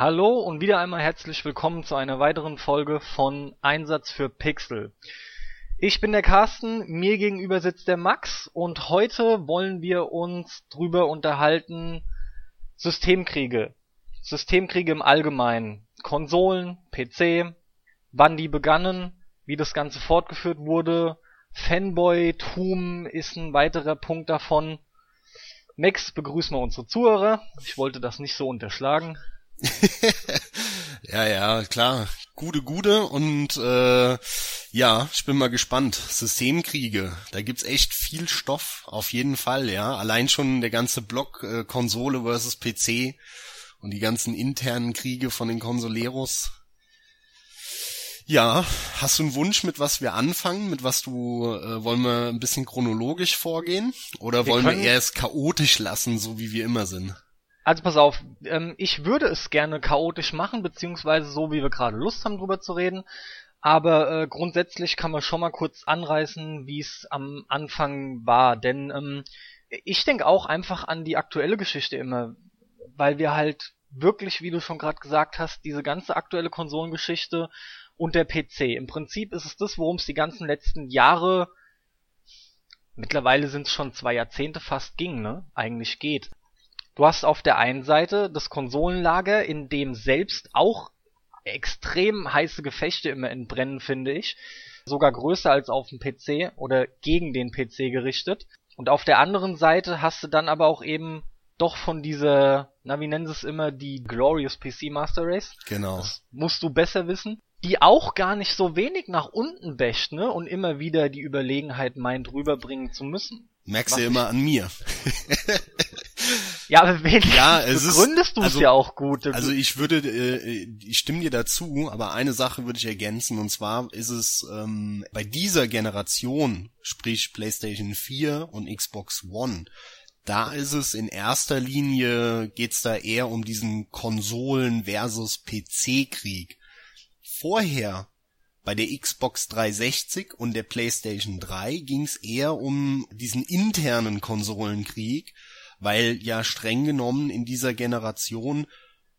Hallo und wieder einmal herzlich willkommen zu einer weiteren Folge von Einsatz für Pixel. Ich bin der Carsten, mir gegenüber sitzt der Max und heute wollen wir uns drüber unterhalten Systemkriege. Systemkriege im Allgemeinen. Konsolen, PC, wann die begannen, wie das Ganze fortgeführt wurde. Fanboy-Tum ist ein weiterer Punkt davon. Max, begrüßen wir unsere Zuhörer. Ich wollte das nicht so unterschlagen. ja, ja, klar. Gute, gute und äh, ja, ich bin mal gespannt. Systemkriege, da gibt's echt viel Stoff, auf jeden Fall, ja. Allein schon der ganze Block äh, Konsole versus PC und die ganzen internen Kriege von den Consoleros. Ja, hast du einen Wunsch, mit was wir anfangen? Mit was du, äh, wollen wir ein bisschen chronologisch vorgehen? Oder wir wollen wir erst chaotisch lassen, so wie wir immer sind? Also pass auf, ähm, ich würde es gerne chaotisch machen, beziehungsweise so, wie wir gerade Lust haben, drüber zu reden. Aber äh, grundsätzlich kann man schon mal kurz anreißen, wie es am Anfang war. Denn ähm, ich denke auch einfach an die aktuelle Geschichte immer, weil wir halt wirklich, wie du schon gerade gesagt hast, diese ganze aktuelle Konsolengeschichte und der PC. Im Prinzip ist es das, worum es die ganzen letzten Jahre, mittlerweile sind es schon zwei Jahrzehnte fast ging, ne? Eigentlich geht. Du hast auf der einen Seite das Konsolenlager, in dem selbst auch extrem heiße Gefechte immer entbrennen, finde ich. Sogar größer als auf dem PC oder gegen den PC gerichtet. Und auf der anderen Seite hast du dann aber auch eben doch von dieser, na wie nennen sie es immer, die Glorious PC Master Race. Genau. Das musst du besser wissen. Die auch gar nicht so wenig nach unten bächt, ne? Und immer wieder die Überlegenheit meint, rüberbringen zu müssen. Merkst du immer an mir. Ja, aber wen ja, es begründest du es also, ja auch gut. Also ich würde, äh, ich stimme dir dazu, aber eine Sache würde ich ergänzen und zwar ist es ähm, bei dieser Generation, sprich PlayStation 4 und Xbox One, da ist es in erster Linie geht's da eher um diesen Konsolen versus PC Krieg. Vorher bei der Xbox 360 und der PlayStation 3 ging's eher um diesen internen Konsolenkrieg, weil ja streng genommen in dieser Generation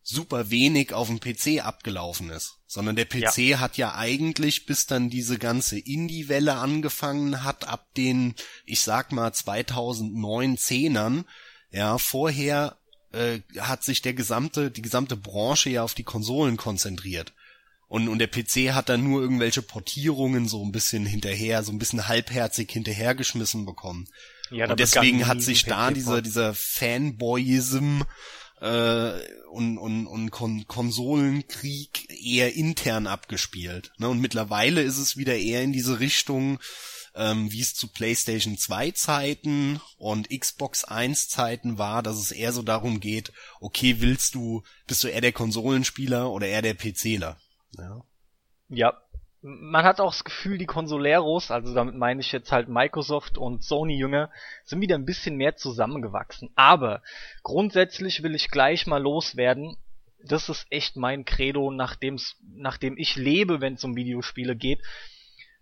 super wenig auf dem PC abgelaufen ist, sondern der PC ja. hat ja eigentlich, bis dann diese ganze Indie-Welle angefangen hat, ab den, ich sag mal 2009, 10ern, ja, vorher äh, hat sich der gesamte, die gesamte Branche ja auf die Konsolen konzentriert. Und, und der PC hat dann nur irgendwelche Portierungen so ein bisschen hinterher, so ein bisschen halbherzig hinterhergeschmissen bekommen. Ja, und deswegen hat sich da dieser, dieser Fanboyism äh, und, und, und Kon Konsolenkrieg eher intern abgespielt. Ne? Und mittlerweile ist es wieder eher in diese Richtung, ähm, wie es zu PlayStation 2 Zeiten und Xbox 1 Zeiten war, dass es eher so darum geht, okay, willst du, bist du eher der Konsolenspieler oder eher der PCler? Ja. Ja. Man hat auch das Gefühl, die Consoleros, also damit meine ich jetzt halt Microsoft und Sony Jünger, sind wieder ein bisschen mehr zusammengewachsen. Aber grundsätzlich will ich gleich mal loswerden. Das ist echt mein Credo, nachdem's, nachdem ich lebe, wenn es um Videospiele geht.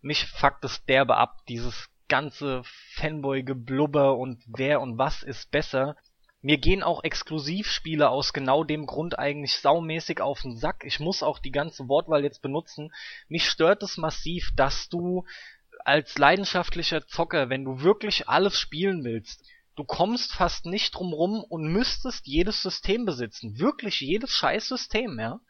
Mich fuckt es derbe ab, dieses ganze Fanboy-Geblubber und wer und was ist besser. Mir gehen auch Exklusivspiele aus genau dem Grund eigentlich saumäßig auf den Sack. Ich muss auch die ganze Wortwahl jetzt benutzen. Mich stört es massiv, dass du als leidenschaftlicher Zocker, wenn du wirklich alles spielen willst, du kommst fast nicht drum rum und müsstest jedes System besitzen. Wirklich jedes scheiß System, ja.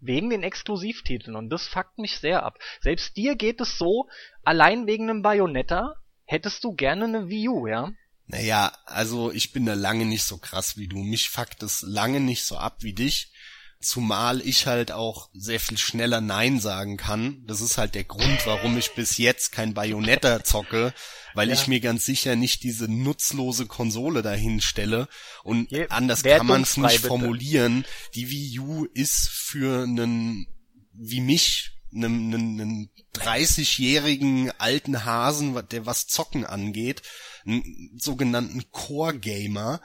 Wegen den Exklusivtiteln. Und das fuckt mich sehr ab. Selbst dir geht es so, allein wegen einem Bayonetta hättest du gerne eine Wii U, ja. Naja, also ich bin da lange nicht so krass wie du. Mich fuckt es lange nicht so ab wie dich. Zumal ich halt auch sehr viel schneller Nein sagen kann. Das ist halt der Grund, warum ich bis jetzt kein Bayonetta zocke, weil ja. ich mir ganz sicher nicht diese nutzlose Konsole dahin stelle. Und Je, anders kann man es nicht bitte. formulieren. Die Wii U ist für einen wie mich einem, einem, einem 30-jährigen alten Hasen, der was Zocken angeht, einen sogenannten Core-Gamer,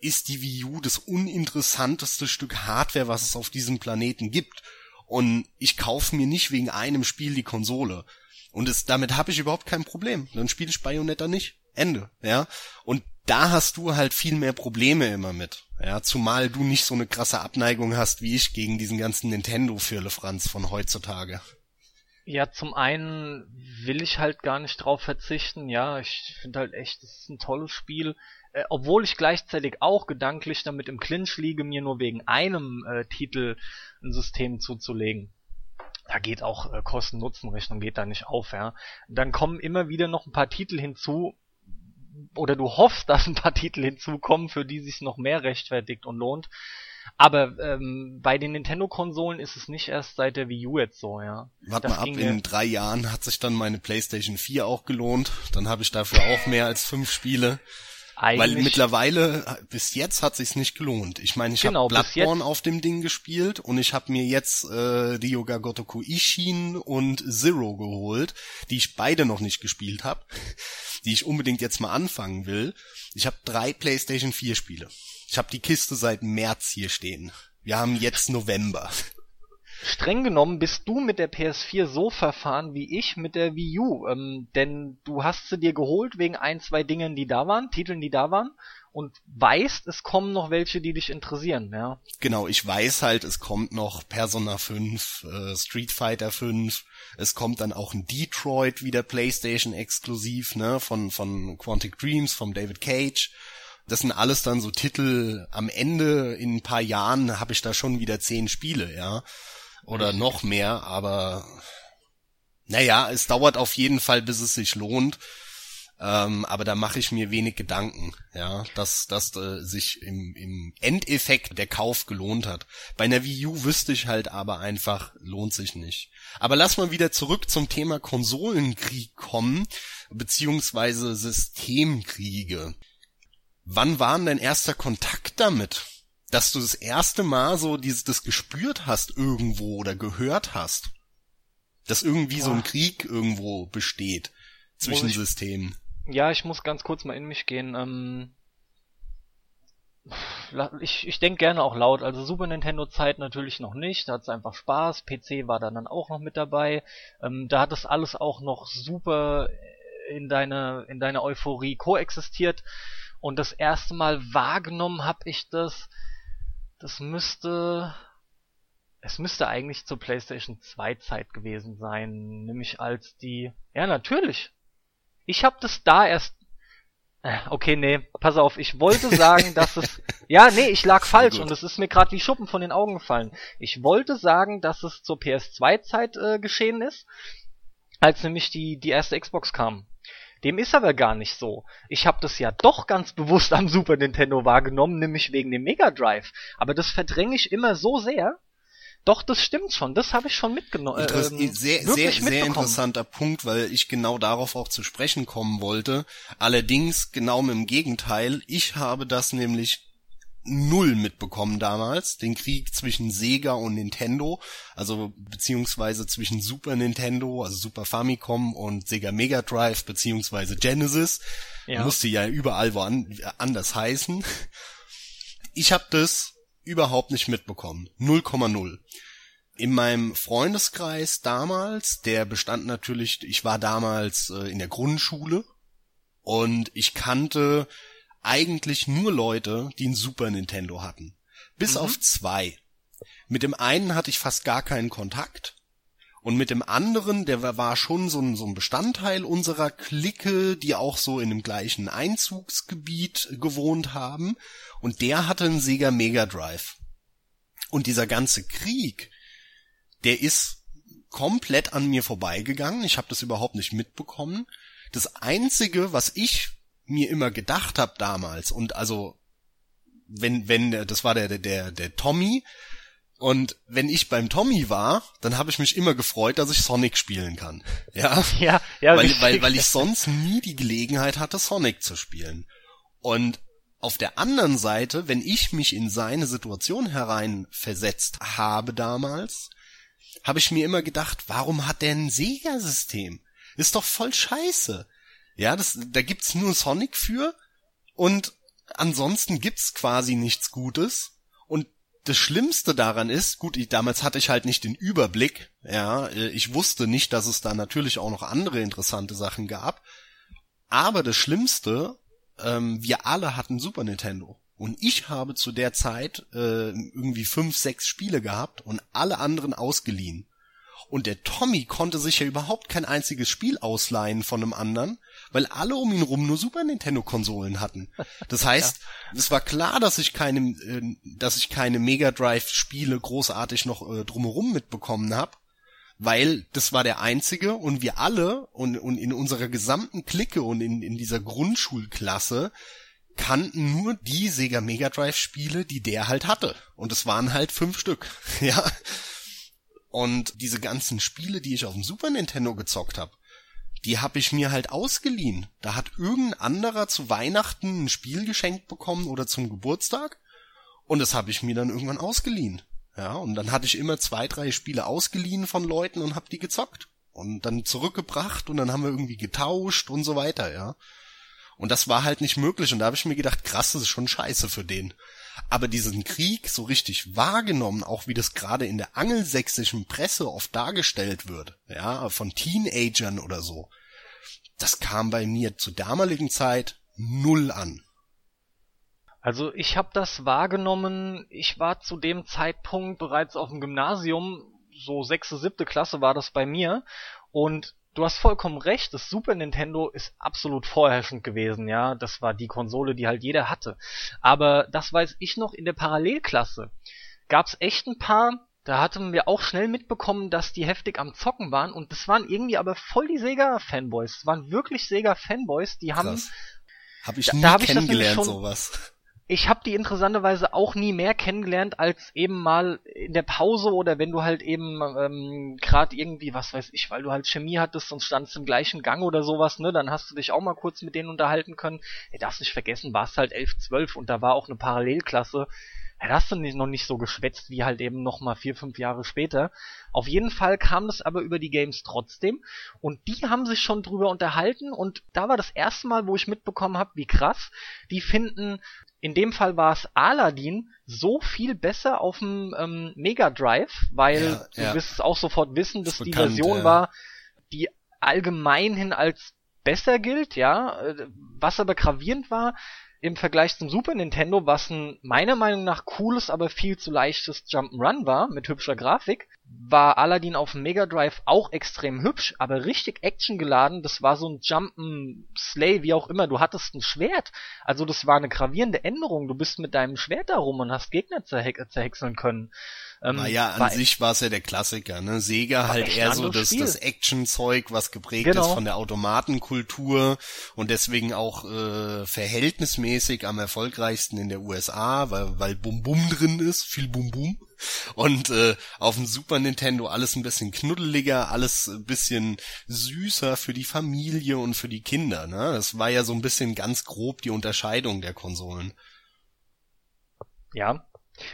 ist die Wii U das uninteressanteste Stück Hardware, was es auf diesem Planeten gibt. Und ich kaufe mir nicht wegen einem Spiel die Konsole. Und es, damit habe ich überhaupt kein Problem. Dann spiele ich Bayonetta nicht. Ende, ja. Und da hast du halt viel mehr Probleme immer mit. Ja, zumal du nicht so eine krasse Abneigung hast wie ich gegen diesen ganzen Nintendo-Firlefanz von heutzutage. Ja, zum einen will ich halt gar nicht drauf verzichten. Ja, ich finde halt echt, es ist ein tolles Spiel. Äh, obwohl ich gleichzeitig auch gedanklich damit im Clinch liege, mir nur wegen einem äh, Titel ein System zuzulegen. Da geht auch äh, Kosten-Nutzen-Rechnung geht da nicht auf, ja. Dann kommen immer wieder noch ein paar Titel hinzu, oder du hoffst, dass ein paar Titel hinzukommen, für die sich noch mehr rechtfertigt und lohnt. Aber ähm, bei den Nintendo-Konsolen ist es nicht erst seit der Wii U jetzt so, ja. Warte mal ab, in drei Jahren hat sich dann meine PlayStation 4 auch gelohnt. Dann habe ich dafür auch mehr als fünf Spiele. Eigentlich Weil mittlerweile, bis jetzt hat sich's nicht gelohnt. Ich meine, ich genau, habe Bloodborne auf dem Ding gespielt und ich habe mir jetzt äh, Ryoga Gotoku Ishin und Zero geholt, die ich beide noch nicht gespielt habe, die ich unbedingt jetzt mal anfangen will. Ich habe drei PlayStation 4 Spiele. Ich habe die Kiste seit März hier stehen. Wir haben jetzt November. Streng genommen bist du mit der PS4 so verfahren wie ich mit der Wii U, ähm, denn du hast sie dir geholt wegen ein, zwei Dingen, die da waren, Titeln, die da waren und weißt, es kommen noch welche, die dich interessieren, ja. Genau, ich weiß halt, es kommt noch Persona 5, äh, Street Fighter 5, es kommt dann auch ein Detroit wieder PlayStation exklusiv, ne, von von Quantic Dreams, vom David Cage. Das sind alles dann so Titel, am Ende in ein paar Jahren habe ich da schon wieder zehn Spiele, ja oder noch mehr, aber naja, es dauert auf jeden Fall, bis es sich lohnt. Ähm, aber da mache ich mir wenig Gedanken, ja, dass, dass äh, sich im, im Endeffekt der Kauf gelohnt hat. Bei einer Wii U wüsste ich halt aber einfach, lohnt sich nicht. Aber lass mal wieder zurück zum Thema Konsolenkrieg kommen, beziehungsweise Systemkriege. Wann war denn dein erster Kontakt damit? Dass du das erste Mal so dieses das gespürt hast irgendwo oder gehört hast, dass irgendwie Boah. so ein Krieg irgendwo besteht zwischen ich, Systemen. Ja, ich muss ganz kurz mal in mich gehen. Ähm, ich ich denke gerne auch laut. Also Super Nintendo Zeit natürlich noch nicht. Da hat's einfach Spaß. PC war dann, dann auch noch mit dabei. Ähm, da hat das alles auch noch super in deine in deine Euphorie koexistiert. Und das erste Mal wahrgenommen habe ich das das müsste es müsste eigentlich zur PlayStation 2 Zeit gewesen sein, nämlich als die Ja, natürlich. Ich habe das da erst äh, Okay, nee, pass auf, ich wollte sagen, dass es Ja, nee, ich lag falsch und es ist mir gerade wie Schuppen von den Augen gefallen. Ich wollte sagen, dass es zur PS2 Zeit äh, geschehen ist, als nämlich die die erste Xbox kam. Dem ist aber gar nicht so. Ich habe das ja doch ganz bewusst am Super Nintendo wahrgenommen, nämlich wegen dem Mega Drive. Aber das verdränge ich immer so sehr. Doch, das stimmt schon. Das habe ich schon mitgenommen. Interess ähm, sehr, sehr, sehr interessanter Punkt, weil ich genau darauf auch zu sprechen kommen wollte. Allerdings genau mit dem Gegenteil. Ich habe das nämlich null mitbekommen damals, den Krieg zwischen Sega und Nintendo, also beziehungsweise zwischen Super Nintendo, also Super Famicom und Sega Mega Drive beziehungsweise Genesis. Ja. Musste ja überall woanders heißen. Ich habe das überhaupt nicht mitbekommen. 0,0. In meinem Freundeskreis damals, der bestand natürlich, ich war damals äh, in der Grundschule und ich kannte eigentlich nur Leute, die ein Super Nintendo hatten. Bis mhm. auf zwei. Mit dem einen hatte ich fast gar keinen Kontakt. Und mit dem anderen, der war schon so ein, so ein Bestandteil unserer Clique, die auch so in dem gleichen Einzugsgebiet gewohnt haben. Und der hatte einen Sega Mega Drive. Und dieser ganze Krieg, der ist komplett an mir vorbeigegangen. Ich habe das überhaupt nicht mitbekommen. Das Einzige, was ich mir immer gedacht habe damals und also wenn wenn das war der der der Tommy und wenn ich beim Tommy war, dann habe ich mich immer gefreut, dass ich Sonic spielen kann. Ja, ja, ja weil, weil, weil ich sonst nie die Gelegenheit hatte, Sonic zu spielen. Und auf der anderen Seite, wenn ich mich in seine Situation hereinversetzt habe damals, habe ich mir immer gedacht, warum hat der ein Sega-System? Ist doch voll scheiße. Ja, das, da gibt's nur Sonic für und ansonsten gibt's quasi nichts Gutes. Und das Schlimmste daran ist, gut, ich, damals hatte ich halt nicht den Überblick, ja, äh, ich wusste nicht, dass es da natürlich auch noch andere interessante Sachen gab. Aber das Schlimmste ähm, wir alle hatten Super Nintendo. Und ich habe zu der Zeit äh, irgendwie fünf, sechs Spiele gehabt und alle anderen ausgeliehen. Und der Tommy konnte sich ja überhaupt kein einziges Spiel ausleihen von einem anderen, weil alle um ihn rum nur Super Nintendo Konsolen hatten. Das heißt, ja. es war klar, dass ich keine, äh, dass ich keine Mega Drive Spiele großartig noch äh, drumherum mitbekommen habe, weil das war der einzige und wir alle und, und in unserer gesamten Clique und in, in dieser Grundschulklasse kannten nur die Sega Mega Drive Spiele, die der halt hatte. Und es waren halt fünf Stück. ja. Und diese ganzen Spiele, die ich auf dem Super Nintendo gezockt habe, die habe ich mir halt ausgeliehen. Da hat irgendein anderer zu Weihnachten ein Spiel geschenkt bekommen oder zum Geburtstag und das habe ich mir dann irgendwann ausgeliehen. Ja, und dann hatte ich immer zwei, drei Spiele ausgeliehen von Leuten und hab die gezockt und dann zurückgebracht und dann haben wir irgendwie getauscht und so weiter, ja. Und das war halt nicht möglich und da habe ich mir gedacht, krass, das ist schon scheiße für den. Aber diesen Krieg so richtig wahrgenommen, auch wie das gerade in der angelsächsischen Presse oft dargestellt wird, ja, von Teenagern oder so, das kam bei mir zur damaligen Zeit null an. Also ich habe das wahrgenommen, ich war zu dem Zeitpunkt bereits auf dem Gymnasium, so sechste, siebte Klasse war das bei mir und du hast vollkommen recht, das Super Nintendo ist absolut vorherrschend gewesen, ja. Das war die Konsole, die halt jeder hatte. Aber das weiß ich noch in der Parallelklasse. Gab's echt ein paar, da hatten wir auch schnell mitbekommen, dass die heftig am Zocken waren und das waren irgendwie aber voll die Sega-Fanboys. Das waren wirklich Sega-Fanboys, die haben. Krass. Hab ich nie da, da hab kennengelernt, ich sowas ich habe die interessanterweise auch nie mehr kennengelernt als eben mal in der Pause oder wenn du halt eben ähm, gerade irgendwie, was weiß ich, weil du halt Chemie hattest und standst im gleichen Gang oder sowas, ne, dann hast du dich auch mal kurz mit denen unterhalten können. Ey, darfst nicht vergessen, warst halt 11, 12 und da war auch eine Parallelklasse ja, hast du nicht, noch nicht so geschwätzt wie halt eben noch mal vier, fünf Jahre später. Auf jeden Fall kam das aber über die Games trotzdem und die haben sich schon drüber unterhalten und da war das erste Mal, wo ich mitbekommen habe, wie krass die finden. In dem Fall war es Aladdin so viel besser auf dem ähm, Mega Drive, weil ja, du ja. wirst es auch sofort wissen, dass bekannt, die Version ja. war, die allgemein hin als besser gilt, ja, äh, was aber gravierend war, im Vergleich zum Super Nintendo, was ein meiner Meinung nach cooles, aber viel zu leichtes Jump'n'Run war, mit hübscher Grafik, war Aladdin auf dem Mega Drive auch extrem hübsch, aber richtig actiongeladen. Das war so ein Jump'n'Slay, wie auch immer. Du hattest ein Schwert. Also das war eine gravierende Änderung. Du bist mit deinem Schwert da rum und hast Gegner zerhäckseln können. Ähm, naja, an sich war es ja der Klassiker, ne? Sega halt eher so das, das Action-Zeug, was geprägt genau. ist von der Automatenkultur und deswegen auch äh, verhältnismäßig am erfolgreichsten in der USA, weil, weil Bum Bum drin ist, viel Bum Bum. Und äh, auf dem Super Nintendo alles ein bisschen knuddeliger, alles ein bisschen süßer für die Familie und für die Kinder. Ne? Das war ja so ein bisschen ganz grob die Unterscheidung der Konsolen. Ja,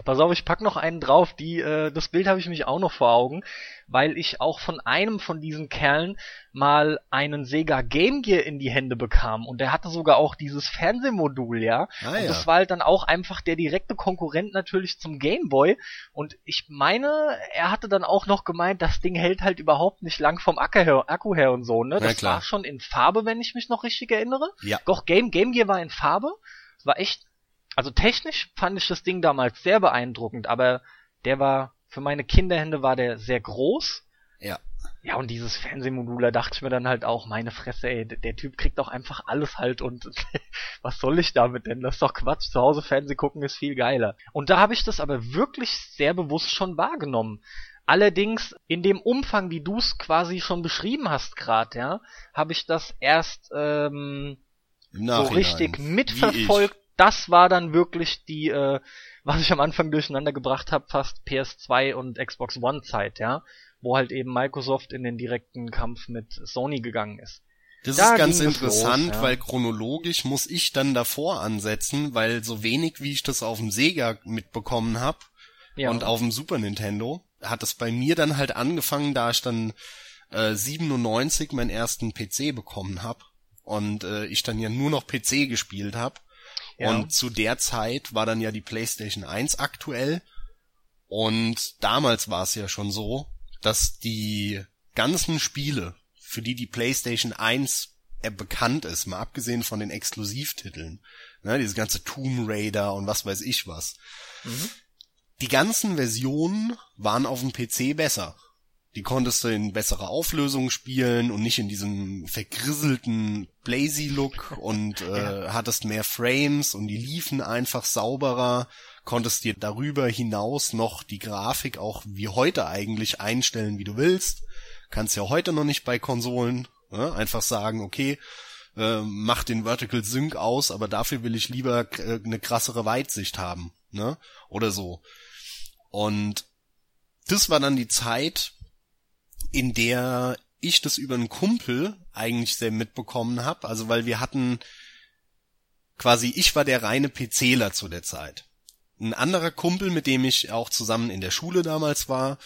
Pass auf, ich pack noch einen drauf, die, äh, das Bild habe ich mich auch noch vor Augen, weil ich auch von einem von diesen Kerlen mal einen Sega Game Gear in die Hände bekam und der hatte sogar auch dieses Fernsehmodul, ja. Ah, und das war halt dann auch einfach der direkte Konkurrent natürlich zum Game Boy und ich meine, er hatte dann auch noch gemeint, das Ding hält halt überhaupt nicht lang vom Akku her, Akku her und so, ne? Das ja, war schon in Farbe, wenn ich mich noch richtig erinnere. Ja. Doch Game Game Gear war in Farbe. Das war echt also technisch fand ich das Ding damals sehr beeindruckend, aber der war, für meine Kinderhände war der sehr groß. Ja. Ja, und dieses Fernsehmodul, da dachte ich mir dann halt auch, meine Fresse, ey, der Typ kriegt doch einfach alles halt und was soll ich damit denn? Das ist doch Quatsch. Zu Hause Fernseh gucken ist viel geiler. Und da habe ich das aber wirklich sehr bewusst schon wahrgenommen. Allerdings in dem Umfang, wie du es quasi schon beschrieben hast gerade, ja, habe ich das erst ähm, so richtig mitverfolgt das war dann wirklich die, äh, was ich am Anfang durcheinander gebracht habe, fast PS2 und Xbox One Zeit, ja, wo halt eben Microsoft in den direkten Kampf mit Sony gegangen ist. Das da ist ganz interessant, los, ja. weil chronologisch muss ich dann davor ansetzen, weil so wenig wie ich das auf dem Sega mitbekommen habe ja. und auf dem Super Nintendo, hat es bei mir dann halt angefangen, da ich dann äh, 97 meinen ersten PC bekommen habe und äh, ich dann ja nur noch PC gespielt habe ja. Und zu der Zeit war dann ja die PlayStation 1 aktuell. Und damals war es ja schon so, dass die ganzen Spiele, für die die PlayStation 1 er bekannt ist, mal abgesehen von den Exklusivtiteln. Ne, diese ganze Tomb Raider und was weiß ich was. Mhm. Die ganzen Versionen waren auf dem PC besser. Die konntest du in besserer Auflösung spielen und nicht in diesem vergrisselten Blazy-Look und äh, ja. hattest mehr Frames und die liefen einfach sauberer, konntest dir darüber hinaus noch die Grafik auch wie heute eigentlich einstellen, wie du willst. Kannst ja heute noch nicht bei Konsolen ne? einfach sagen, okay, äh, mach den Vertical Sync aus, aber dafür will ich lieber äh, eine krassere Weitsicht haben, ne? Oder so. Und das war dann die Zeit, in der ich das über einen Kumpel eigentlich sehr mitbekommen habe. Also weil wir hatten quasi, ich war der reine PCler zu der Zeit. Ein anderer Kumpel, mit dem ich auch zusammen in der Schule damals war,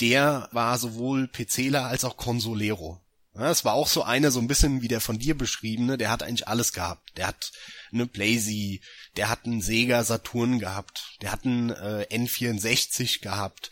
der war sowohl PCler als auch Consolero. Ja, es war auch so einer, so ein bisschen wie der von dir beschriebene, der hat eigentlich alles gehabt. Der hat eine Blazy, der hat einen Sega Saturn gehabt, der hat einen äh, N64 gehabt,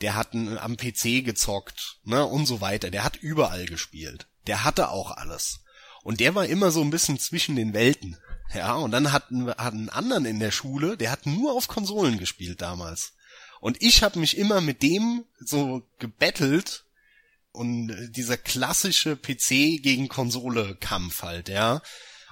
der hat am PC gezockt, ne, und so weiter. Der hat überall gespielt. Der hatte auch alles. Und der war immer so ein bisschen zwischen den Welten. Ja, und dann hatten wir einen anderen in der Schule, der hat nur auf Konsolen gespielt damals. Und ich habe mich immer mit dem so gebettelt und dieser klassische PC gegen Konsole Kampf halt, ja.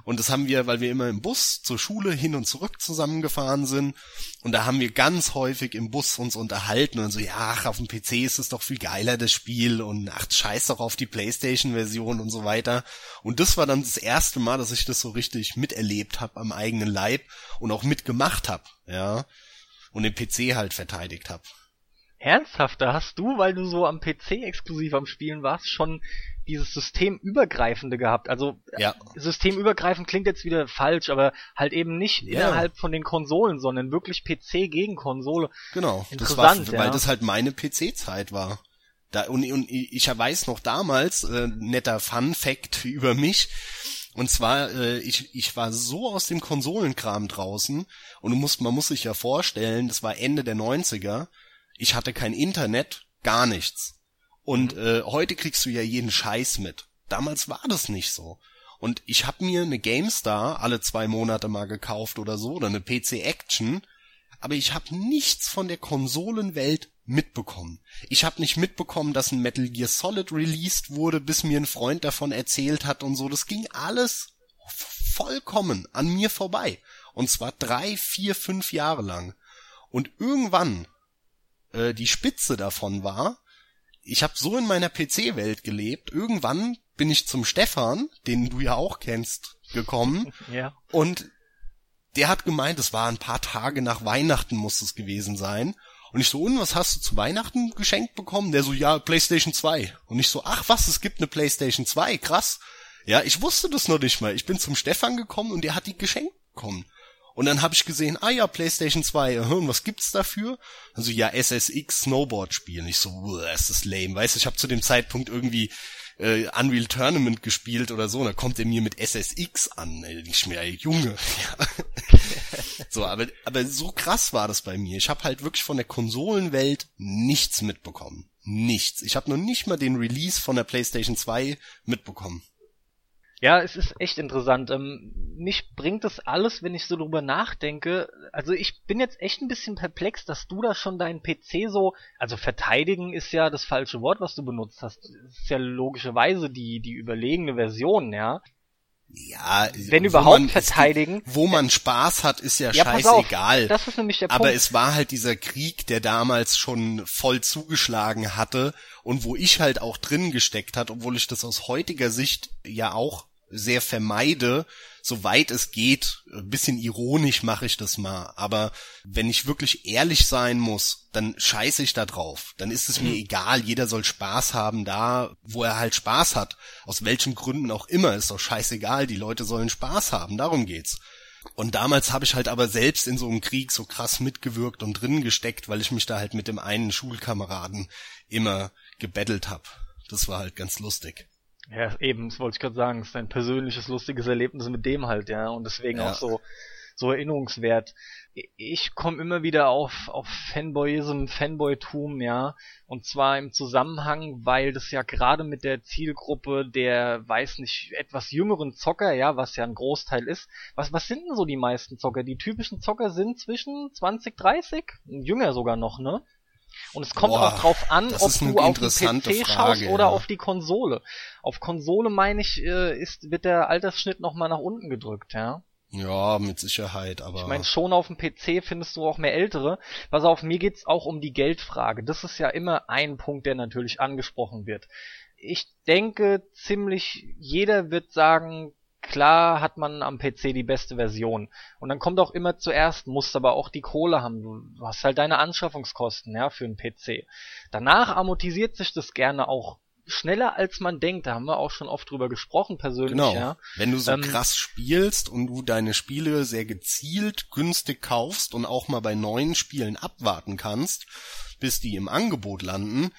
Und das haben wir, weil wir immer im Bus zur Schule hin und zurück zusammengefahren sind. Und da haben wir ganz häufig im Bus uns unterhalten und so, ja, ach, auf dem PC ist es doch viel geiler, das Spiel. Und ach, scheiß doch auf die Playstation-Version und so weiter. Und das war dann das erste Mal, dass ich das so richtig miterlebt habe am eigenen Leib und auch mitgemacht habe, ja. Und den PC halt verteidigt habe. Ernsthaft, da hast du, weil du so am PC exklusiv am Spielen warst, schon dieses systemübergreifende gehabt. Also ja. systemübergreifend klingt jetzt wieder falsch, aber halt eben nicht ja. innerhalb von den Konsolen, sondern wirklich PC gegen Konsole. Genau, Interessant, das war, weil das halt meine PC-Zeit war. Da, und, und ich weiß noch damals, äh, netter Fun-Fact über mich, und zwar, äh, ich, ich war so aus dem Konsolenkram draußen und du musst, man muss sich ja vorstellen, das war Ende der 90er ich hatte kein Internet, gar nichts. Und äh, heute kriegst du ja jeden Scheiß mit. Damals war das nicht so. Und ich hab mir eine GameStar alle zwei Monate mal gekauft oder so, oder eine PC Action, aber ich hab nichts von der Konsolenwelt mitbekommen. Ich hab nicht mitbekommen, dass ein Metal Gear Solid released wurde, bis mir ein Freund davon erzählt hat und so. Das ging alles vollkommen an mir vorbei. Und zwar drei, vier, fünf Jahre lang. Und irgendwann äh, die Spitze davon war, ich habe so in meiner PC-Welt gelebt, irgendwann bin ich zum Stefan, den du ja auch kennst, gekommen. ja. Und der hat gemeint, es war ein paar Tage nach Weihnachten muss es gewesen sein. Und ich so, und was hast du zu Weihnachten geschenkt bekommen? Der so, ja, PlayStation 2. Und ich so, ach was, es gibt eine PlayStation 2, krass. Ja, ich wusste das noch nicht mal. Ich bin zum Stefan gekommen und der hat die geschenkt bekommen. Und dann habe ich gesehen, ah ja, PlayStation 2, und was gibt's dafür? Also ja, SSX Snowboard spielen. Ich so, das ist lame. Weißt du, ich habe zu dem Zeitpunkt irgendwie äh, Unreal Tournament gespielt oder so, und da kommt er mir mit SSX an. Ey, ich mir, Junge. Ja. so, aber, aber so krass war das bei mir. Ich habe halt wirklich von der Konsolenwelt nichts mitbekommen. Nichts. Ich habe noch nicht mal den Release von der PlayStation 2 mitbekommen. Ja, es ist echt interessant. Ähm, mich bringt das alles, wenn ich so drüber nachdenke. Also ich bin jetzt echt ein bisschen perplex, dass du da schon deinen PC so, also verteidigen ist ja das falsche Wort, was du benutzt hast. Das ist ja logischerweise die, die überlegene Version, ja. Ja, wenn überhaupt verteidigen. Ist, wo man Spaß hat, ist ja, ja scheißegal. das ist nämlich der Punkt. Aber es war halt dieser Krieg, der damals schon voll zugeschlagen hatte und wo ich halt auch drin gesteckt hat, obwohl ich das aus heutiger Sicht ja auch sehr vermeide, soweit es geht. Ein bisschen ironisch mache ich das mal. Aber wenn ich wirklich ehrlich sein muss, dann scheiße ich da drauf. Dann ist es mir mhm. egal. Jeder soll Spaß haben da, wo er halt Spaß hat. Aus welchen Gründen auch immer. Ist doch scheißegal. Die Leute sollen Spaß haben. Darum geht's. Und damals habe ich halt aber selbst in so einem Krieg so krass mitgewirkt und drin gesteckt, weil ich mich da halt mit dem einen Schulkameraden immer gebettelt hab. Das war halt ganz lustig. Ja, eben, das wollte ich gerade sagen, es ist ein persönliches, lustiges Erlebnis mit dem halt, ja, und deswegen ja. auch so, so erinnerungswert. Ich komme immer wieder auf, auf Fanboyism, Fanboytum, ja. Und zwar im Zusammenhang, weil das ja gerade mit der Zielgruppe der, weiß nicht, etwas jüngeren Zocker, ja, was ja ein Großteil ist. Was, was sind denn so die meisten Zocker? Die typischen Zocker sind zwischen 20, 30? Jünger sogar noch, ne? Und es kommt Boah, auch drauf an, ob du auf den PC Frage, schaust oder ja. auf die Konsole. Auf Konsole meine ich, äh, ist, wird der Altersschnitt nochmal nach unten gedrückt, ja. Ja, mit Sicherheit, aber. Ich meine, schon auf dem PC findest du auch mehr ältere. Was auf mir geht's auch um die Geldfrage. Das ist ja immer ein Punkt, der natürlich angesprochen wird. Ich denke, ziemlich jeder wird sagen, klar hat man am PC die beste Version. Und dann kommt auch immer zuerst, musst aber auch die Kohle haben. Du hast halt deine Anschaffungskosten, ja, für einen PC. Danach amortisiert sich das gerne auch schneller als man denkt. Da haben wir auch schon oft drüber gesprochen persönlich. Genau. Ja. Wenn du so ähm, krass spielst und du deine Spiele sehr gezielt günstig kaufst und auch mal bei neuen Spielen abwarten kannst, bis die im Angebot landen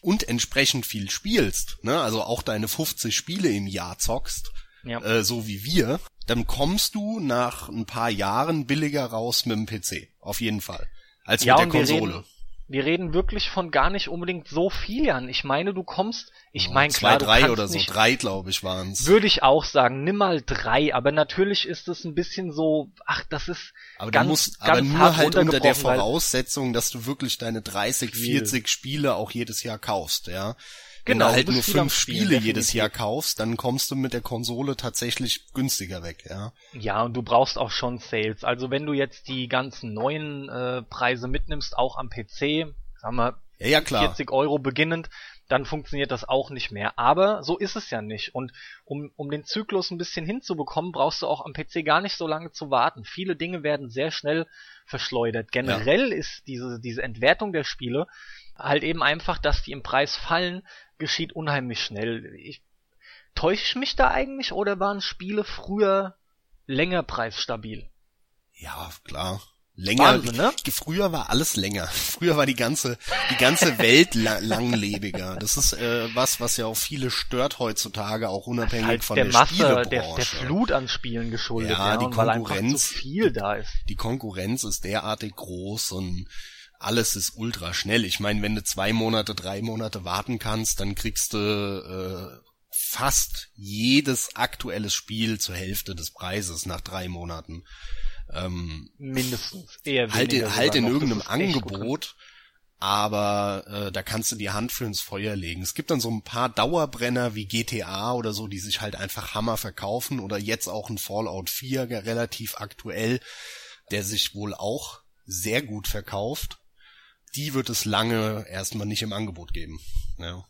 und entsprechend viel spielst, ne, also auch deine 50 Spiele im Jahr zockst, ja. äh, so wie wir, dann kommst du nach ein paar Jahren billiger raus mit dem PC. Auf jeden Fall. Als ja, mit der Konsole. Reden, wir reden wirklich von gar nicht unbedingt so viel Jahren. Ich meine, du kommst, ich oh, meine klar, zwei, drei oder so, nicht, drei glaube ich waren's. Würde ich auch sagen, nimm mal drei. Aber natürlich ist es ein bisschen so, ach, das ist aber ganz, du musst, ganz aber nur halt unter der Voraussetzung, dass du wirklich deine 30, 40 Spiele auch jedes Jahr kaufst, ja. Genau, Wenn du halt nur fünf Spiele definitiv. jedes Jahr kaufst, dann kommst du mit der Konsole tatsächlich günstiger weg, ja. Ja, und du brauchst auch schon Sales. Also wenn du jetzt die ganzen neuen äh, Preise mitnimmst, auch am PC, sagen wir ja, ja, klar. 40 Euro beginnend, dann funktioniert das auch nicht mehr. Aber so ist es ja nicht. Und um, um den Zyklus ein bisschen hinzubekommen, brauchst du auch am PC gar nicht so lange zu warten. Viele Dinge werden sehr schnell verschleudert. Generell ja. ist diese, diese Entwertung der Spiele halt eben einfach, dass die im Preis fallen, geschieht unheimlich schnell. Ich, täusche ich mich da eigentlich oder waren Spiele früher länger preisstabil? Ja, klar. Länger, Wahnsinn, ne? früher war alles länger. Früher war die ganze, die ganze Welt la langlebiger. Das ist äh, was, was ja auch viele stört heutzutage, auch unabhängig halt von der, der Masse, Spielebranche. Der, der Flut an Spielen geschuldet, ja, ja die Konkurrenz, so viel da ist. Die Konkurrenz ist derartig groß und alles ist ultra schnell. Ich meine, wenn du zwei Monate, drei Monate warten kannst, dann kriegst du äh, fast jedes aktuelles Spiel zur Hälfte des Preises nach drei Monaten. Ähm, Mindestens. Eher halt, in, halt in irgendeinem Angebot, aber äh, da kannst du die Hand für ins Feuer legen. Es gibt dann so ein paar Dauerbrenner wie GTA oder so, die sich halt einfach Hammer verkaufen oder jetzt auch ein Fallout 4 relativ aktuell, der sich wohl auch sehr gut verkauft die wird es lange erstmal nicht im Angebot geben. Ja.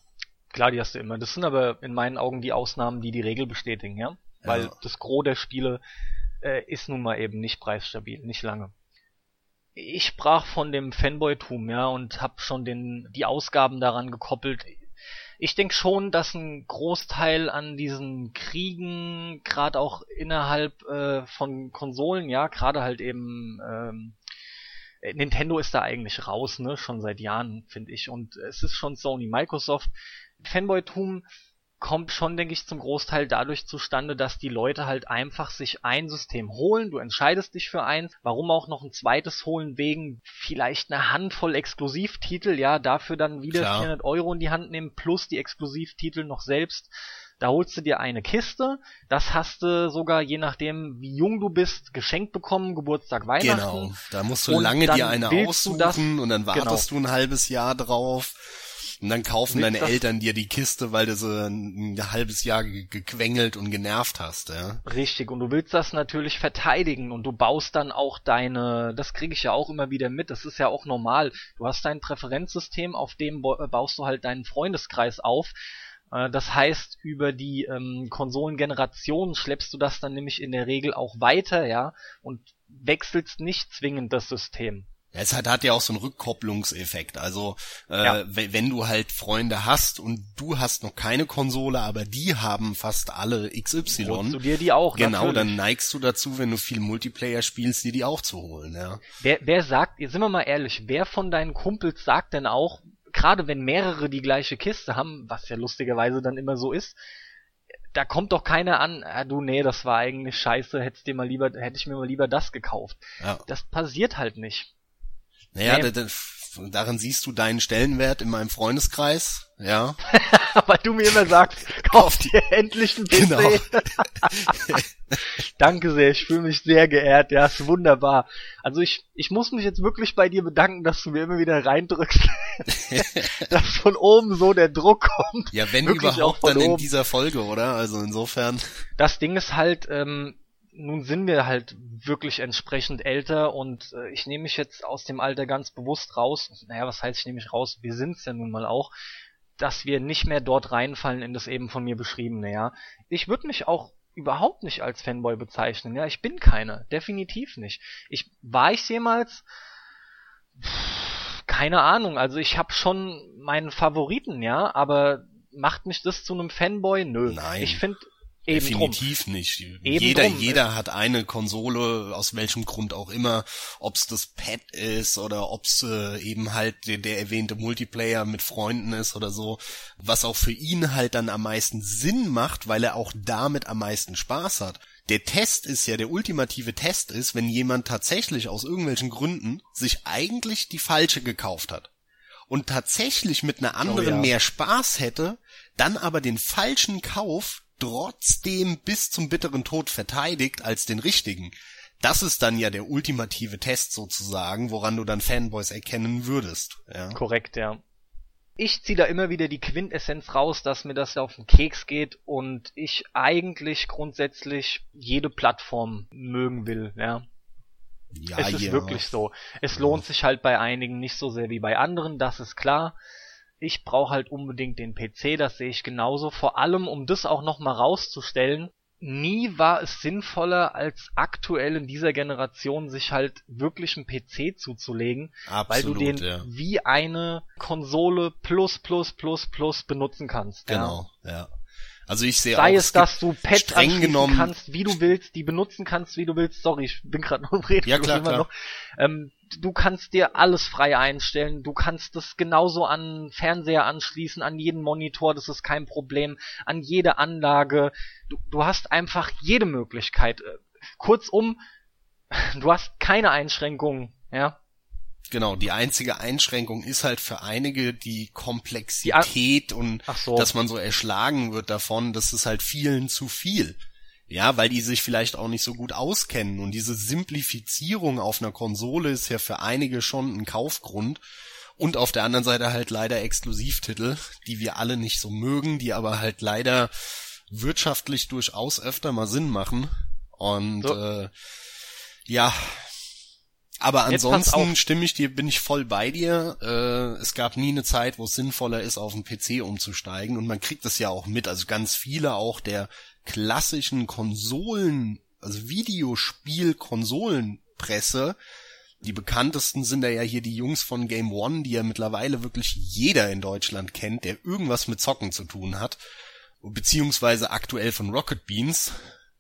Klar, die hast du immer. Das sind aber in meinen Augen die Ausnahmen, die die Regel bestätigen, ja? Weil ja. das Gros der Spiele äh, ist nun mal eben nicht preisstabil, nicht lange. Ich sprach von dem Fanboytum, ja, und hab schon den die Ausgaben daran gekoppelt. Ich denke schon, dass ein Großteil an diesen Kriegen, gerade auch innerhalb äh, von Konsolen, ja, gerade halt eben ähm, äh, Nintendo ist da eigentlich raus, ne, schon seit Jahren, finde ich. Und es ist schon Sony, Microsoft. Fanboytum kommt schon, denke ich, zum Großteil dadurch zustande, dass die Leute halt einfach sich ein System holen. Du entscheidest dich für eins. Warum auch noch ein zweites holen wegen vielleicht einer Handvoll Exklusivtitel, ja, dafür dann wieder Klar. 400 Euro in die Hand nehmen plus die Exklusivtitel noch selbst da holst du dir eine Kiste, das hast du sogar, je nachdem, wie jung du bist, geschenkt bekommen, Geburtstag, Weihnachten. Genau, da musst du lange dir eine aussuchen das, und dann wartest genau. du ein halbes Jahr drauf. Und dann kaufen deine Eltern dir die Kiste, weil du sie ein, halbes Jahr gequengelt und genervt hast, ja. Richtig, und du willst das natürlich verteidigen und du baust dann auch deine, das kriege ich ja auch immer wieder mit, das ist ja auch normal. Du hast dein Präferenzsystem, auf dem baust du halt deinen Freundeskreis auf das heißt, über die ähm, Konsolengeneration schleppst du das dann nämlich in der Regel auch weiter, ja, und wechselst nicht zwingend das System. Ja, es hat, hat ja auch so einen Rückkopplungseffekt. Also äh, ja. wenn du halt Freunde hast und du hast noch keine Konsole, aber die haben fast alle XY. Holst du dir die auch? Genau, natürlich. dann neigst du dazu, wenn du viel Multiplayer spielst, dir die auch zu holen. Ja. Wer, wer sagt, jetzt sind wir mal ehrlich, wer von deinen Kumpels sagt denn auch, gerade wenn mehrere die gleiche Kiste haben, was ja lustigerweise dann immer so ist, da kommt doch keiner an, ah, du, nee, das war eigentlich scheiße, hättest dir mal lieber, hätte ich mir mal lieber das gekauft. Ja. Das passiert halt nicht. Naja, Nee. da, da, darin siehst du deinen Stellenwert in meinem Freundeskreis, ja. Weil du mir immer sagst, kauf dir endlich einen PC. Genau. Danke sehr, ich fühle mich sehr geehrt, ja, ist wunderbar. Also ich, ich muss mich jetzt wirklich bei dir bedanken, dass du mir immer wieder reindrückst, dass von oben so der Druck kommt. Ja, wenn Wirklich auch überhaupt dann in oben. dieser Folge, oder? Also insofern. Das Ding ist halt, ähm, nun sind wir halt wirklich entsprechend älter und äh, ich nehme mich jetzt aus dem Alter ganz bewusst raus. Naja, was heißt ich nehme mich raus? Wir sind's ja nun mal auch, dass wir nicht mehr dort reinfallen in das eben von mir beschriebene, ja. Ich würde mich auch überhaupt nicht als Fanboy bezeichnen, ja. Ich bin keiner, definitiv nicht. Ich war ich jemals Pff, keine Ahnung, also ich habe schon meinen Favoriten, ja, aber macht mich das zu einem Fanboy? Nö. Nein. Ich finde eben drum. Definitiv nicht. Eben jeder, drum. jeder hat eine Konsole, aus welchem Grund auch immer, ob's das Pad ist oder ob's äh, eben halt der, der erwähnte Multiplayer mit Freunden ist oder so, was auch für ihn halt dann am meisten Sinn macht, weil er auch damit am meisten Spaß hat. Der Test ist ja, der ultimative Test ist, wenn jemand tatsächlich aus irgendwelchen Gründen sich eigentlich die falsche gekauft hat und tatsächlich mit einer anderen ja. mehr Spaß hätte, dann aber den falschen Kauf trotzdem bis zum bitteren Tod verteidigt als den richtigen. Das ist dann ja der ultimative Test sozusagen, woran du dann Fanboys erkennen würdest. Ja. Korrekt, ja. Ich ziehe da immer wieder die Quintessenz raus, dass mir das auf den Keks geht und ich eigentlich grundsätzlich jede Plattform mögen will, ja. Ja, es ist ja. wirklich so. Es lohnt sich halt bei einigen nicht so sehr wie bei anderen, das ist klar. Ich brauche halt unbedingt den PC, das sehe ich genauso. Vor allem, um das auch nochmal rauszustellen, nie war es sinnvoller, als aktuell in dieser Generation sich halt wirklich einen PC zuzulegen, Absolut, weil du den ja. wie eine Konsole plus plus plus plus benutzen kannst. Ja. Genau, ja. Also ich sehe Sei auch, es, dass du Pads streng genommen- kannst, wie du willst, die benutzen kannst, wie du willst. Sorry, ich bin gerade noch im Reden. Ja, klar, klar. Noch. Ähm, du kannst dir alles frei einstellen. Du kannst das genauso an Fernseher anschließen, an jeden Monitor, das ist kein Problem, an jede Anlage. Du, du hast einfach jede Möglichkeit. Kurzum, du hast keine Einschränkungen, ja. Genau, die einzige Einschränkung ist halt für einige die Komplexität und Ach so. dass man so erschlagen wird davon, das ist halt vielen zu viel. Ja, weil die sich vielleicht auch nicht so gut auskennen und diese Simplifizierung auf einer Konsole ist ja für einige schon ein Kaufgrund. Und auf der anderen Seite halt leider Exklusivtitel, die wir alle nicht so mögen, die aber halt leider wirtschaftlich durchaus öfter mal Sinn machen. Und So. äh, ja, aber ansonsten stimme ich dir, bin ich voll bei dir. Äh, es gab nie eine Zeit, wo es sinnvoller ist, auf den PC umzusteigen. Und man kriegt es ja auch mit. Also ganz viele auch der klassischen Konsolen, also Videospiel-Konsolenpresse. Die bekanntesten sind da ja hier die Jungs von Game One, die ja mittlerweile wirklich jeder in Deutschland kennt, der irgendwas mit Zocken zu tun hat. Beziehungsweise aktuell von Rocket Beans.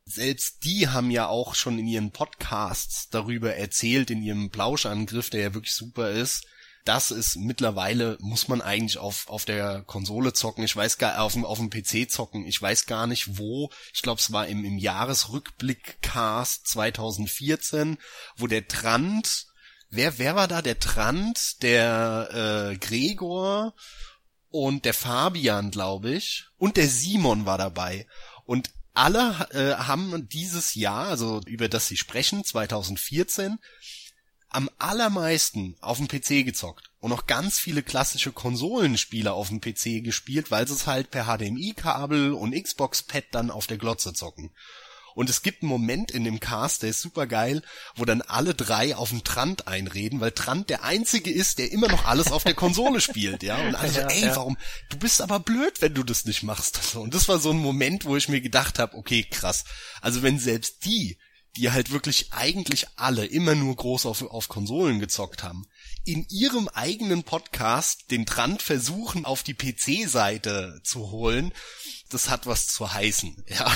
Selbst die haben ja auch schon in ihren Podcasts darüber erzählt, in ihrem Plauschangriff, der ja wirklich super ist, dass es mittlerweile, muss man eigentlich auf, auf der Konsole zocken, ich weiß gar, auf dem, auf dem PC zocken, ich weiß gar nicht wo, ich glaube es war im, im Jahresrückblick-Cast 2014, wo der Trant, wer, wer war da? Der Trant, der äh, Gregor und der Fabian, glaube ich, und der Simon war dabei. Und alle äh, haben dieses Jahr, also über das sie sprechen, 2014, am allermeisten auf dem PC gezockt und noch ganz viele klassische Konsolenspiele auf dem PC gespielt, weil sie es halt per HDMI-Kabel und Xbox-Pad dann auf der Glotze zocken. Und es gibt einen Moment in dem Cast, der ist super geil, wo dann alle drei auf den Trant einreden, weil Trant der einzige ist, der immer noch alles auf der Konsole spielt, ja. Und alle so, Ja, ey, ja. warum? Du bist aber blöd, wenn du das nicht machst. Und das war so ein Moment, wo ich mir gedacht habe, okay, krass. Also wenn selbst die, die halt wirklich eigentlich alle immer nur groß auf, auf Konsolen gezockt haben, in ihrem eigenen Podcast den Trant versuchen, auf die PC-Seite zu holen, das hat was zu heißen, ja.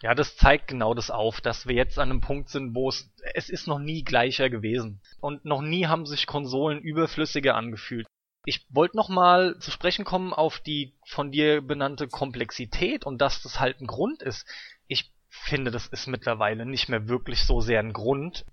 Ja, das zeigt genau das auf, dass wir jetzt an einem Punkt sind, wo es, es ist noch nie gleicher gewesen. Und noch nie haben sich Konsolen überflüssiger angefühlt. Ich wollte nochmal zu sprechen kommen auf die von dir benannte Komplexität und dass das halt ein Grund ist. Ich finde, das ist mittlerweile nicht mehr wirklich so sehr ein Grund.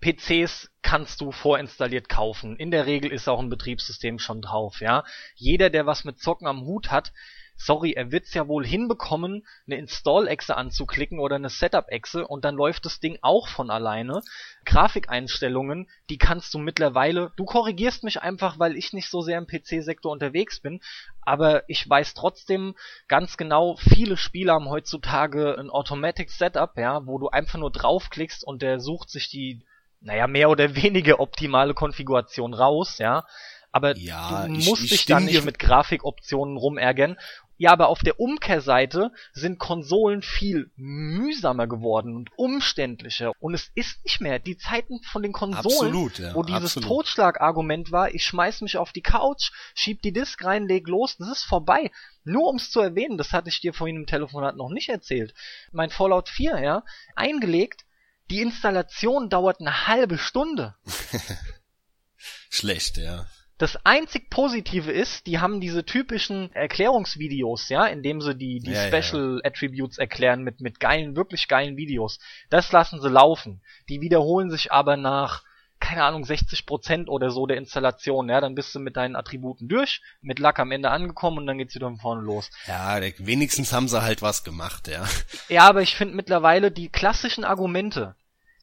PCs kannst du vorinstalliert kaufen. In der Regel ist auch ein Betriebssystem schon drauf, ja. Jeder, der was mit Zocken am Hut hat, sorry, er wird's ja wohl hinbekommen, eine Install-Exe anzuklicken oder eine Setup-Exe und dann läuft das Ding auch von alleine. Grafikeinstellungen, die kannst du mittlerweile, du korrigierst mich einfach, weil ich nicht so sehr im PC-Sektor unterwegs bin, aber ich weiß trotzdem ganz genau, viele Spiele haben heutzutage ein Automatic Setup, ja, wo du einfach nur draufklickst und der sucht sich die, naja, mehr oder weniger optimale Konfiguration raus, ja. Aber Ja, du ich- musst ich dich stimme dann nicht mit Grafikoptionen rumärgern. Ja, aber auf der Umkehrseite sind Konsolen viel mühsamer geworden und umständlicher. Und es ist nicht mehr die Zeiten von den Konsolen, Absolut, ja, wo dieses. Totschlagargument war, ich schmeiß mich auf die Couch, schieb die Disk rein, leg los, das ist vorbei. Nur ums zu erwähnen, das hatte ich dir vorhin im Telefonat noch nicht erzählt. Mein Fallout 4, ja, eingelegt, die Installation dauert eine halbe Stunde. Schlecht, ja. Das einzig Positive ist, die haben diese typischen Erklärungsvideos, ja, indem sie die, die Ja, ja, Special Attributes erklären mit, mit geilen, wirklich geilen Videos. Das lassen sie laufen. Die wiederholen sich aber nach, keine Ahnung, 60% oder so der Installation, ja, dann bist du mit deinen Attributen durch, mit Lack am Ende angekommen und dann geht's wieder von vorne los. Ja, wenigstens haben sie halt was gemacht, ja. Ja, aber ich finde mittlerweile die klassischen Argumente,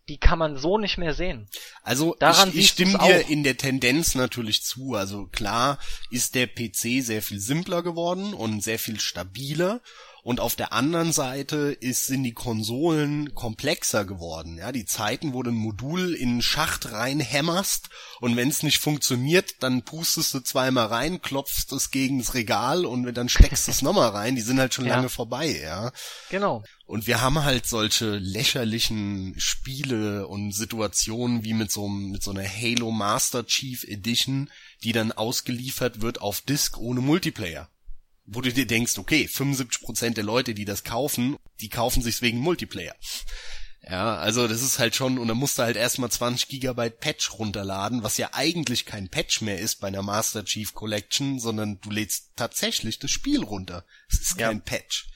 die kann man so nicht mehr sehen. Also Daran ich, ich stimme dir in der Tendenz natürlich zu. Also klar ist der PC sehr viel simpler geworden und sehr viel stabiler. Und auf der anderen Seite ist, sind die Konsolen komplexer geworden. Ja, die Zeiten, wo du ein Modul in einen Schacht reinhämmerst und wenn es nicht funktioniert, dann pustest du zweimal rein, klopfst es gegen das Regal und dann steckst du es nochmal rein. Die sind halt schon Ja. lange vorbei, ja. Genau. Und wir haben halt solche lächerlichen Spiele und Situationen wie mit so, einem- mit so einer Halo Master Chief Edition, die dann ausgeliefert wird auf Disk ohne Multiplayer. Wo du dir denkst, okay, 75% der Leute, die das kaufen, die kaufen sich's wegen Multiplayer. Ja, also das ist halt schon, und dann musst du halt erstmal 20 Gigabyte Patch runterladen, was ja eigentlich kein Patch mehr ist bei einer Master Chief Collection, sondern du lädst tatsächlich das Spiel runter. Es ist Ja. kein Patch.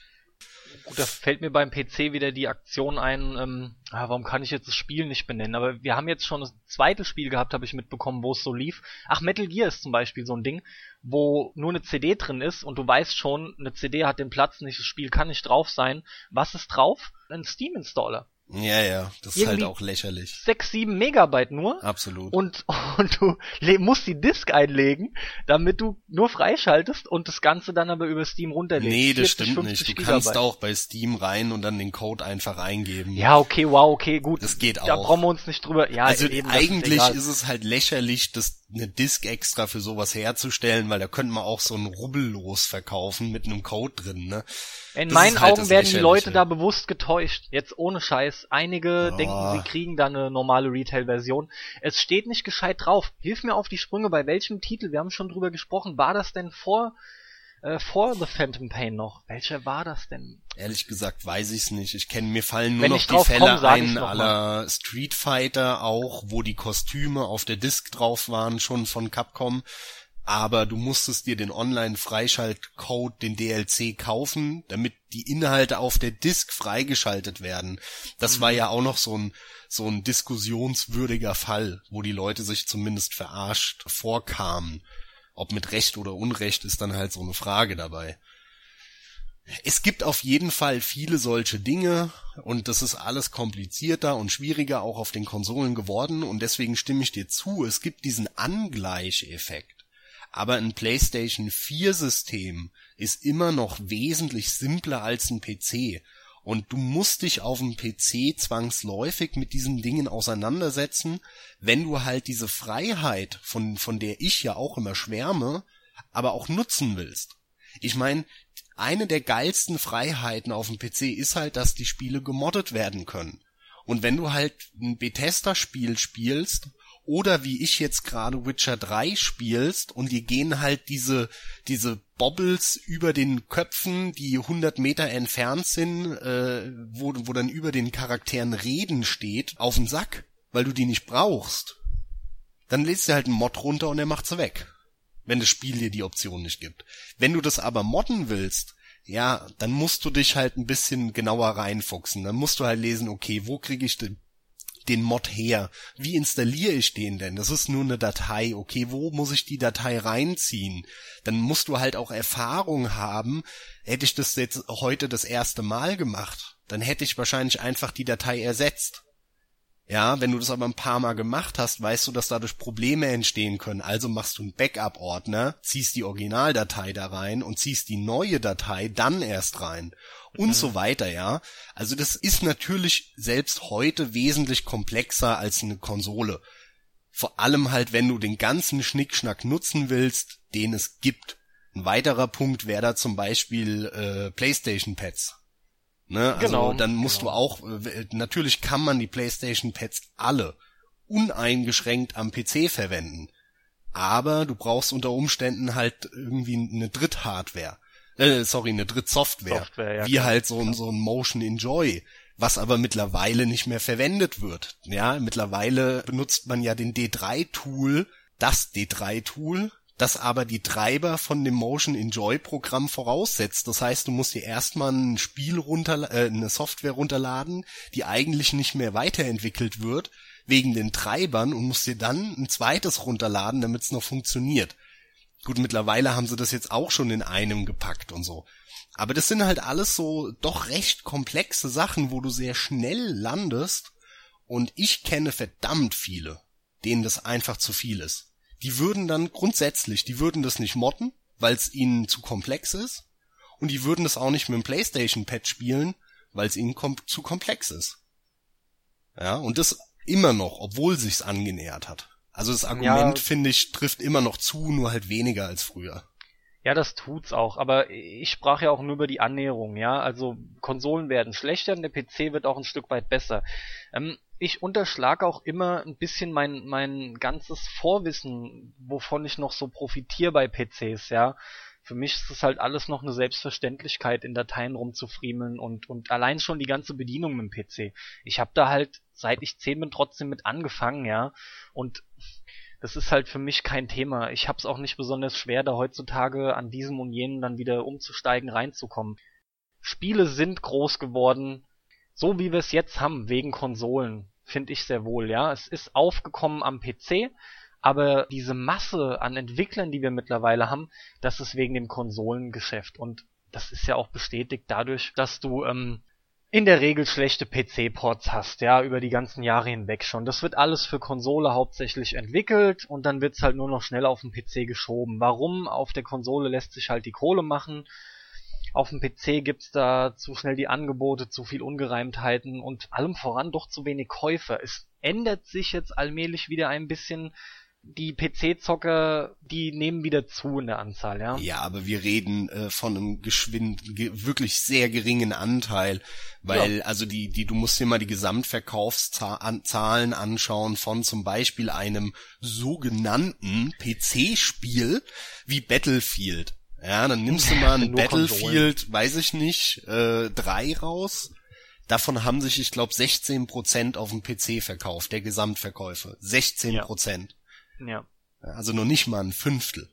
Gut, da fällt mir beim PC wieder die Aktion ein, ähm, ah, warum kann ich jetzt das Spiel nicht benennen? Aber wir haben jetzt schon das zweite Spiel gehabt, habe ich mitbekommen, wo es so lief. Ach, Metal Gear ist zum Beispiel so ein Ding, wo nur eine CD drin ist und du weißt schon, eine CD hat den Platz nicht, das Spiel kann nicht drauf sein. Was ist drauf? Ein Steam-Installer. Ja, ja, das ist halt auch lächerlich. 6, 7 Megabyte nur. Absolut. Und, und du musst die Disk einlegen, damit du nur freischaltest und das Ganze dann aber über Steam runterlegst. nee, das 40, stimmt 50 nicht. Du Gigabyte. kannst auch bei Steam rein und dann den Code einfach eingeben. Ja, okay, wow, okay, gut. Das geht Da auch. brauchen wir uns nicht drüber. Ja, also eben, eigentlich egal. ist, es halt lächerlich, das eine Disk extra für sowas herzustellen, weil da könnte man auch so ein Rubbellos verkaufen mit einem Code drin, ne? In das meinen halt Augen werden die Leute da bewusst getäuscht. Jetzt ohne Scheiß. Einige Ja. denken, sie kriegen da eine normale Retail-Version. Es steht nicht gescheit drauf. Hilf mir auf die Sprünge, bei welchem Titel, wir haben schon drüber gesprochen, war das denn vor, äh, vor The Phantom Pain noch? Welcher war das denn? Ehrlich gesagt weiß ich's nicht. Ich kenne mir fallen nur Wenn noch die Fälle komm, ein aller Street Fighter auch, wo die Kostüme auf der Disk drauf waren, schon von Capcom. Aber du musstest dir den Online-Freischaltcode, den DLC kaufen, damit die Inhalte auf der Disk freigeschaltet werden. Das war ja auch noch so ein, so ein diskussionswürdiger Fall, wo die Leute sich zumindest verarscht vorkamen. Ob mit Recht oder Unrecht ist dann halt so eine Frage dabei. Es gibt auf jeden Fall viele solche Dinge und das ist alles komplizierter und schwieriger auch auf den Konsolen geworden und deswegen stimme ich dir zu, es gibt diesen Angleicheffekt. Aber ein PlayStation 4 System ist immer noch wesentlich simpler als ein PC und du musst dich auf dem PC zwangsläufig mit diesen Dingen auseinandersetzen, wenn du halt diese Freiheit, von, von der ich ja auch immer schwärme, aber auch nutzen willst. Ich meine, eine der geilsten Freiheiten auf dem PC ist halt, dass die Spiele gemoddet werden können. Und wenn du halt ein Bethesda-Spiel spielst oder wie ich jetzt gerade Witcher 3 spielst und dir gehen halt diese, diese Bobbles über den Köpfen, die 100 Meter entfernt sind, äh, wo, wo dann über den Charakteren Reden steht, auf den Sack, weil du die nicht brauchst, dann lädst du halt einen Mod runter und er macht's weg. wenn das Spiel dir die Option nicht gibt. Wenn du das aber modden willst, ja, dann musst du dich halt ein bisschen genauer reinfuchsen. Dann musst du halt lesen, okay, wo kriege ich den, den Mod her? Wie installiere ich den denn? Das ist nur eine Datei. Okay, wo muss ich die Datei reinziehen? Dann musst du halt auch Erfahrung haben. Hätte ich das jetzt heute das erste Mal gemacht, dann hätte ich wahrscheinlich einfach die Datei ersetzt. Ja, wenn du das aber ein paar Mal gemacht hast, weißt du, dass dadurch Probleme entstehen können. Also machst du einen Backup-Ordner, ziehst die Originaldatei da rein und ziehst die neue Datei dann erst rein. Und mhm. so weiter, ja. Also das ist natürlich selbst heute wesentlich komplexer als eine Konsole. Vor allem halt, wenn du den ganzen Schnickschnack nutzen willst, den es gibt. Ein weiterer Punkt wäre da zum Beispiel äh, PlayStation Pads. Ne? Also genau. Dann musst genau. du auch, äh, natürlich kann man die PlayStation Pads alle uneingeschränkt am PC verwenden. Aber du brauchst unter Umständen halt irgendwie eine Dritthardware. Äh, sorry, eine Drittsoftware. Software, ja, wie klar. halt so ein, so ein Motion Enjoy. Was aber mittlerweile nicht mehr verwendet wird. Ja, mittlerweile benutzt man ja den D3-Tool, das D3-Tool, das aber die Treiber von dem Motion Enjoy Programm voraussetzt. Das heißt, du musst dir erstmal ein Spiel runter, äh, eine Software runterladen, die eigentlich nicht mehr weiterentwickelt wird wegen den Treibern und musst dir dann ein zweites runterladen, damit es noch funktioniert. Gut, mittlerweile haben sie das jetzt auch schon in einem gepackt und so. Aber das sind halt alles so doch recht komplexe Sachen, wo du sehr schnell landest. Und ich kenne verdammt viele, denen das einfach zu viel ist die würden dann grundsätzlich, die würden das nicht modden, weil es ihnen zu komplex ist. Und die würden das auch nicht mit dem PlayStation-Pad spielen, weil es ihnen kom zu komplex ist. Ja, und das immer noch, obwohl sich's angenähert hat. Also das Argument, ja, finde ich, trifft immer noch zu, nur halt weniger als früher. Ja, das tut's auch, aber ich sprach ja auch nur über die Annäherung, ja. Also Konsolen werden schlechter und der PC wird auch ein Stück weit besser. Ähm, ich unterschlage auch immer ein bisschen mein, mein ganzes Vorwissen, wovon ich noch so profitiere bei PCs, ja. Für mich ist es halt alles noch eine Selbstverständlichkeit, in Dateien rumzufriemeln und, und allein schon die ganze Bedienung mit dem PC. Ich habe da halt, seit ich 10 bin, trotzdem mit angefangen, ja. Und das ist halt für mich kein Thema. Ich hab's auch nicht besonders schwer, da heutzutage an diesem und jenem dann wieder umzusteigen, reinzukommen. Spiele sind groß geworden, so wie wir es jetzt haben, wegen Konsolen, finde ich sehr wohl, ja. Es ist aufgekommen am PC, aber diese Masse an Entwicklern, die wir mittlerweile haben, das ist wegen dem Konsolengeschäft. Und das ist ja auch bestätigt dadurch, dass du ähm, in der Regel schlechte PC-Ports hast, ja, über die ganzen Jahre hinweg schon. Das wird alles für Konsole hauptsächlich entwickelt und dann wird's halt nur noch schnell auf den PC geschoben. Warum? Auf der Konsole lässt sich halt die Kohle machen. Auf dem PC gibt's da zu schnell die Angebote, zu viel Ungereimtheiten und allem voran doch zu wenig Käufer. Es ändert sich jetzt allmählich wieder ein bisschen die PC-Zocker, die nehmen wieder zu in der Anzahl, ja. Ja, aber wir reden äh, von einem geschwind, ge wirklich sehr geringen Anteil, weil ja. also die, die, du musst dir mal die Gesamtverkaufszahlen anschauen von zum Beispiel einem sogenannten PC-Spiel wie Battlefield. Ja, dann nimmst du mal ein Battlefield, Konsolen. weiß ich nicht, äh, 3 raus. Davon haben sich, ich glaube, 16% auf dem PC verkauft, der Gesamtverkäufe. 16%. Ja. Ja. Also noch nicht mal ein Fünftel.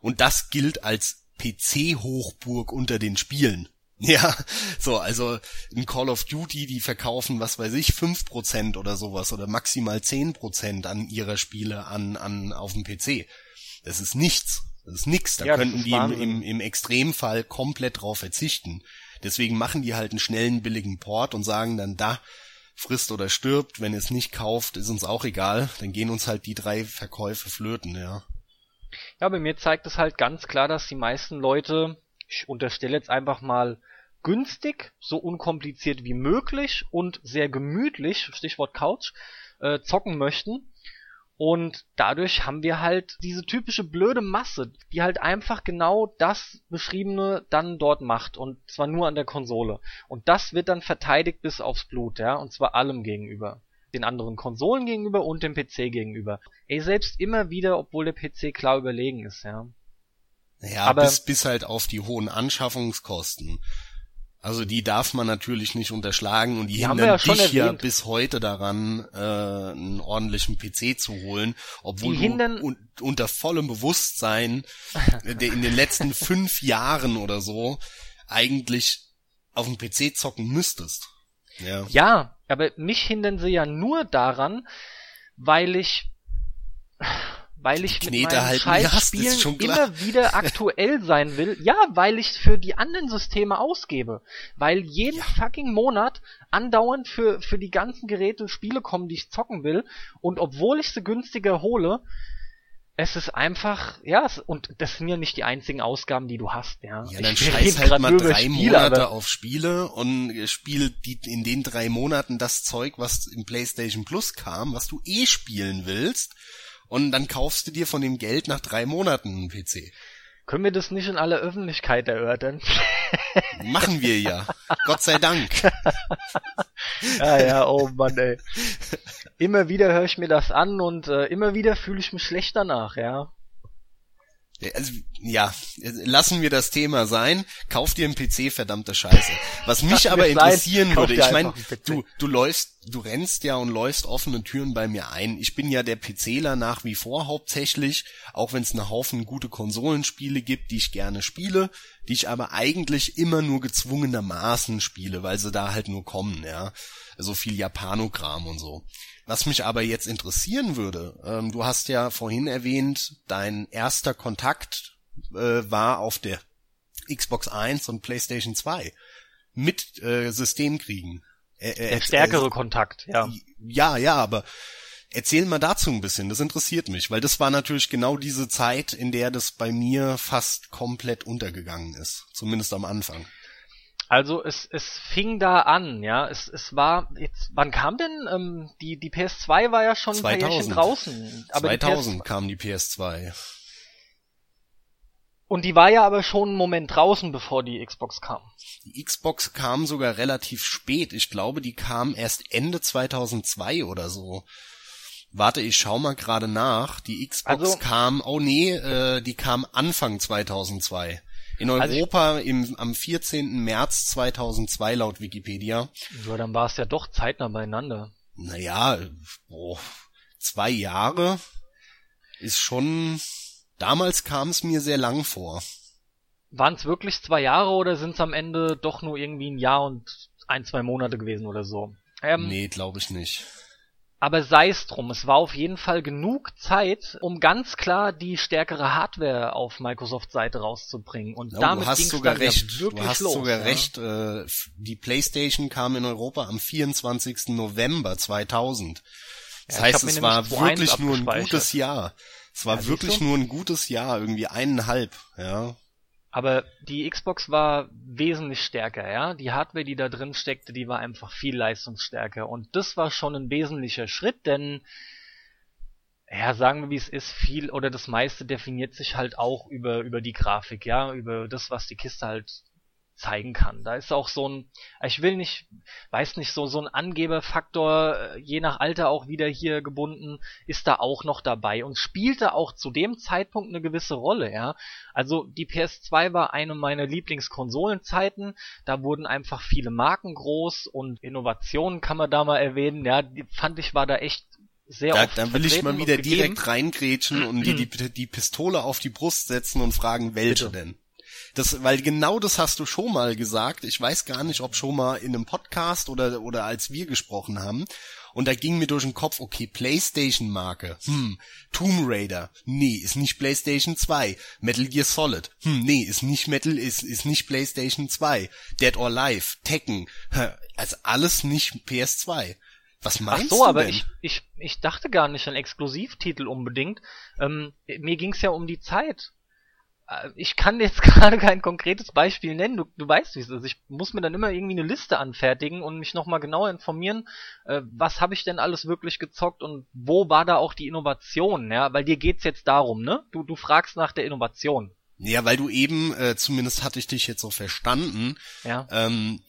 Und das gilt als PC-Hochburg unter den Spielen. Ja, so, also in Call of Duty, die verkaufen, was weiß ich, fünf Prozent oder sowas oder maximal zehn Prozent an ihrer Spiele an, an, auf dem PC. Das ist nichts. Das ist nix. Da ja, könnten die im, im, im Extremfall komplett drauf verzichten. Deswegen machen die halt einen schnellen, billigen Port und sagen dann, da, frisst oder stirbt. Wenn ihr es nicht kauft, ist uns auch egal. Dann gehen uns halt die drei Verkäufe flöten, ja. Ja, bei mir zeigt es halt ganz klar, dass die meisten Leute, ich unterstelle jetzt einfach mal, günstig, so unkompliziert wie möglich und sehr gemütlich, Stichwort Couch, äh, zocken möchten. Und dadurch haben wir halt diese typische blöde Masse, die halt einfach genau das Beschriebene dann dort macht und zwar nur an der Konsole. Und das wird dann verteidigt bis aufs Blut, ja, und zwar allem gegenüber. Den anderen Konsolen gegenüber und dem PC gegenüber. Ey, selbst immer wieder, obwohl der PC klar überlegen ist, ja. Ja, Aber bis, bis halt auf die hohen Anschaffungskosten. Also die darf man natürlich nicht unterschlagen und die, Die hindern ja dich ja bis heute daran, äh, einen ordentlichen PC zu holen, obwohl du un unter vollem Bewusstsein der in den letzten fünf Jahren oder so eigentlich auf dem PC zocken müsstest. Ja. Ja, aber mich hindern sie ja nur daran, weil ich weil ich mit Knete meinen halt Scheißspielen immer wieder aktuell sein will. Ja, weil ich für die anderen Systeme ausgebe. Weil jeden fucking Monat andauernd für, für die ganzen Geräte Spiele kommen, die ich zocken will. Und obwohl ich sie günstiger hole, es ist einfach, ja, es, und das sind ja nicht die einzigen Ausgaben, die du hast, ja. Ja, dann Ich scheiß halt mal drei Spiele, Monate aber- auf Spiele und äh, spiel die in den drei Monaten das Zeug, was im PlayStation Plus kam, was du eh spielen willst. Und dann kaufst du dir von dem Geld nach drei Monaten einen PC. Können wir das nicht in aller Öffentlichkeit erörtern? Machen wir ja. Gott sei Dank. Ja, ja, oh Mann, ey. Immer wieder höre ich mir das an und äh, immer wieder fühle ich mich schlecht danach, ja. Also, ja, lassen wir das Thema sein. Kauf dir einen PC, verdammte Scheiße. Was mich aber interessieren Kauf würde, ich meine, du, du läufst, du rennst ja und läufst offene Türen bei mir ein. Ich bin ja der PCler nach wie vor hauptsächlich, auch wenn es einen Haufen gute Konsolenspiele gibt, die ich gerne spiele, die ich aber eigentlich immer nur gezwungenermaßen spiele, weil sie da halt nur kommen, ja. So viel Japanogramm und so. Was mich aber jetzt interessieren würde, ähm, du hast ja vorhin erwähnt, dein erster Kontakt äh, war auf der Xbox 1 und PlayStation 2 mit äh, Systemkriegen. Äh, äh, Der ex- stärkere Kontakt, ja. ja, ja, aber erzähl mal dazu ein bisschen, das interessiert mich, weil das war natürlich genau diese Zeit, in der das bei mir fast komplett untergegangen ist, zumindest am Anfang. Also es, es fing da an, ja. Es, es war jetzt, wann kam denn ähm, die die PS2 war ja schon ein paar 2000. draußen, aber die 2000 PS, kam die PS2. und die war ja aber schon einen Moment draußen, bevor die Xbox kam. Die Xbox kam sogar relativ spät. Ich glaube, die kam erst Ende 2002 oder so. Warte, ich schau mal gerade nach. Die Xbox Also- kam, oh nee, äh, die kam Anfang 2002. In Also ich- Europa im, am 14. März 2002 laut Wikipedia. Ja, dann war es ja doch zeitnah beieinander. Naja, oh, zwei Jahre ist schon, damals kam es mir sehr lang vor. Waren es wirklich zwei Jahre oder sind es am Ende doch nur irgendwie ein Jahr und ein, zwei Monate gewesen oder so? Ähm, Nee, glaube ich nicht. Aber sei es drum, es war auf jeden Fall genug Zeit, um ganz klar die stärkere Hardware auf Microsoft Seite rauszubringen. Und Ja, damit ging's sogar dann recht. wirklich du hast los. sogar ja. recht. Äh, die PlayStation kam in Europa am 24. November 2000. Das Ja, heißt, es war 2.1 wirklich nur ein gutes Jahr. Es war wirklich nur ein gutes Jahr, irgendwie eineinhalb. Ja. Aber die Xbox war wesentlich stärker, ja. Die Hardware, die da drin steckte, die war einfach viel leistungsstärker. Und das war schon ein wesentlicher Schritt, denn ja, sagen wir wie es ist, viel oder das meiste definiert sich halt auch über, über die Grafik, ja, über das, was die Kiste halt zeigen kann. Da ist auch so ein, ich will nicht, weiß nicht, so, so ein Angeberfaktor, äh, je nach Alter auch wieder hier gebunden, ist da auch noch dabei und spielte auch zu dem Zeitpunkt eine gewisse Rolle, ja. Also die PS2 war eine meiner Lieblingskonsolenzeiten, da wurden einfach viele Marken groß und Innovationen kann man da mal erwähnen, ja, die fand ich war da echt sehr Da, oft da will ich mal wieder direkt reingrätschen und dir die, die Pistole auf die Brust setzen und fragen, welche Bitte. denn? Das, weil genau das hast du schon mal gesagt. Ich weiß gar nicht, ob schon mal in einem Podcast oder, oder als wir gesprochen haben. Und da ging mir durch den Kopf, okay, PlayStation-Marke, hm, Tomb Raider, nee, ist nicht PlayStation 2. Metal Gear Solid, hm, nee, ist nicht Metal, ist, ist nicht PlayStation 2. Dead or Alive, Tekken, also alles nicht PS2. Was Ach meinst so, du aber denn? ich, ich, ich dachte gar nicht an Exklusivtitel unbedingt. Ähm, mir ging's ja um die Zeit. Äh, Ich kann jetzt gerade kein konkretes Beispiel nennen. Du, du weißt, wie es ist. Ich muss mir dann immer irgendwie eine Liste anfertigen und mich nochmal genauer informieren, äh, was habe ich denn alles wirklich gezockt und wo war da auch die Innovation, ja? Weil dir geht's jetzt darum, ne? Du, du fragst nach der Innovation, Ja, weil du eben, äh, zumindest hatte ich dich jetzt so verstanden, ja? ähm,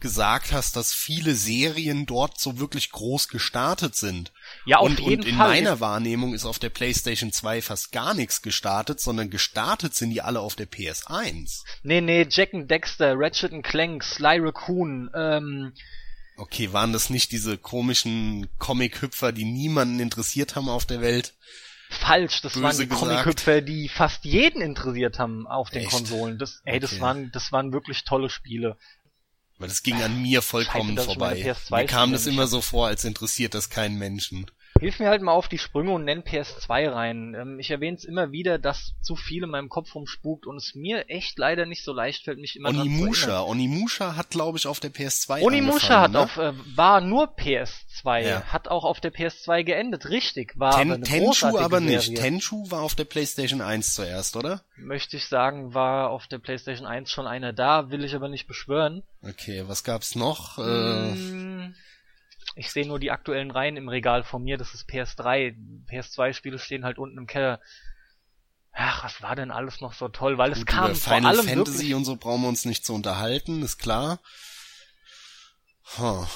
gesagt hast, dass viele Serien dort so wirklich groß gestartet sind. Ja, auf und, jeden und in Fall. meiner Wahrnehmung ist auf der PlayStation 2 fast gar nichts gestartet, sondern gestartet sind die alle auf der PS1. Nee, nee, Jack and Dexter, Ratchet and Clank, Sly Raccoon, ähm, Okay, waren das nicht diese komischen Comic-Hüpfer, die niemanden interessiert haben auf der Welt? falsch. Das Böse waren die. Comic-Hüpfer, die fast jeden interessiert haben auf den Echt? Konsolen. Das, ey, das Okay. waren, das waren wirklich tolle Spiele. Weil das ging an mir vollkommen Scheiße, vorbei. PS2 Mir kam das immer so vor, als interessiert das keinen Menschen. Hilf mir halt mal auf die Sprünge und nenn PS2 rein. Ähm, ich erwähne es immer wieder, dass zu viel in meinem Kopf rumspukt und es mir echt leider nicht so leicht fällt, mich immer dran zu erinnern. Onimusha. Onimusha hat, glaube ich, auf der PS2 Onimusha hat ne? auf, äh, war nur PS2, Ja. hat auch auf der PS2 geendet, richtig, war aber Ten, eine Tenchu aber nicht. Serie. Tenchu war auf der PlayStation 1 zuerst, oder? Möchte ich sagen, war auf der PlayStation 1 schon einer da, will ich aber nicht beschwören. Okay, was gab's noch? Äh, Mm, Ich sehe nur die aktuellen Reihen im Regal von mir, das ist PS3. PS2-Spiele stehen halt unten im Keller. Ach, was war denn alles noch so toll? Weil es gut, kam über vor Final allem Fantasy wirklich und so brauchen wir uns nicht zu unterhalten, ist klar. Huh.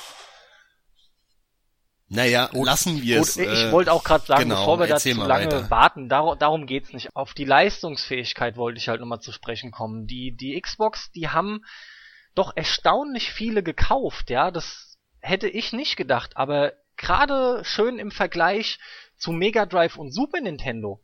Naja, lassen wir es. Ich äh, wollte auch gerade sagen, genau, bevor wir da zu lange weiter. warten, dar darum geht's nicht. Auf die Leistungsfähigkeit wollte ich halt nochmal zu sprechen kommen. Die, die Xbox, die haben doch erstaunlich viele gekauft, ja. Das hätte ich nicht gedacht, aber gerade schön im Vergleich zu Mega Drive und Super Nintendo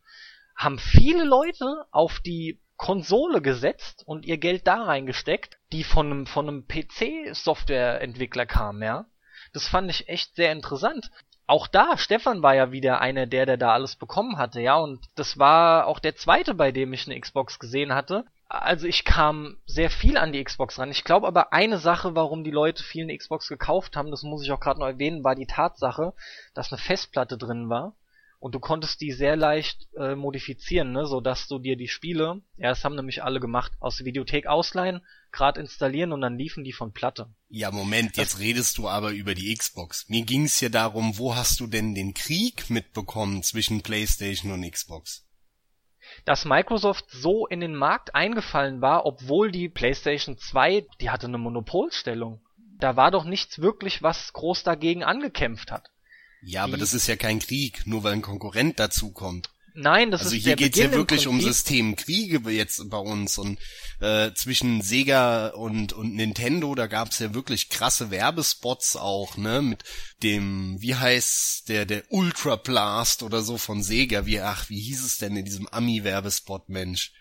haben viele Leute auf die Konsole gesetzt und ihr Geld da reingesteckt, die von einem, von einem PC-Softwareentwickler kamen, ja. Das fand ich echt sehr interessant. Auch da, Stefan war ja wieder einer der, der da alles bekommen hatte, ja, und das war auch der zweite, bei dem ich eine Xbox gesehen hatte. Also ich kam sehr viel an die Xbox ran. Ich glaube aber eine Sache, warum die Leute viel eine Xbox gekauft haben, das muss ich auch gerade noch erwähnen, war die Tatsache, dass eine Festplatte drin war und du konntest die sehr leicht äh, modifizieren, ne, so dass du dir die Spiele, ja, das haben nämlich alle gemacht, aus der Videothek ausleihen, grad installieren und dann liefen die von Platte. Ja, Moment, jetzt redest du aber über die Xbox. Mir ging's hier darum, wo hast du denn den Krieg mitbekommen zwischen PlayStation und Xbox? Dass Microsoft so in den Markt eingefallen war, obwohl die PlayStation 2, die hatte eine Monopolstellung. Da war doch nichts wirklich, was groß dagegen angekämpft hat. Ja, aber Die- das ist ja kein Krieg, nur weil ein Konkurrent dazukommt. Nein, das Also ist hier geht's ja Beginn im wirklich um. Systemkriege jetzt bei uns und äh, zwischen Sega und und Nintendo, da gab's ja wirklich krasse Werbespots auch, ne, mit dem wie heißt der der Ultra Blast oder so von Sega, wie ach, wie hieß es denn in diesem Ami Werbespot, Mensch?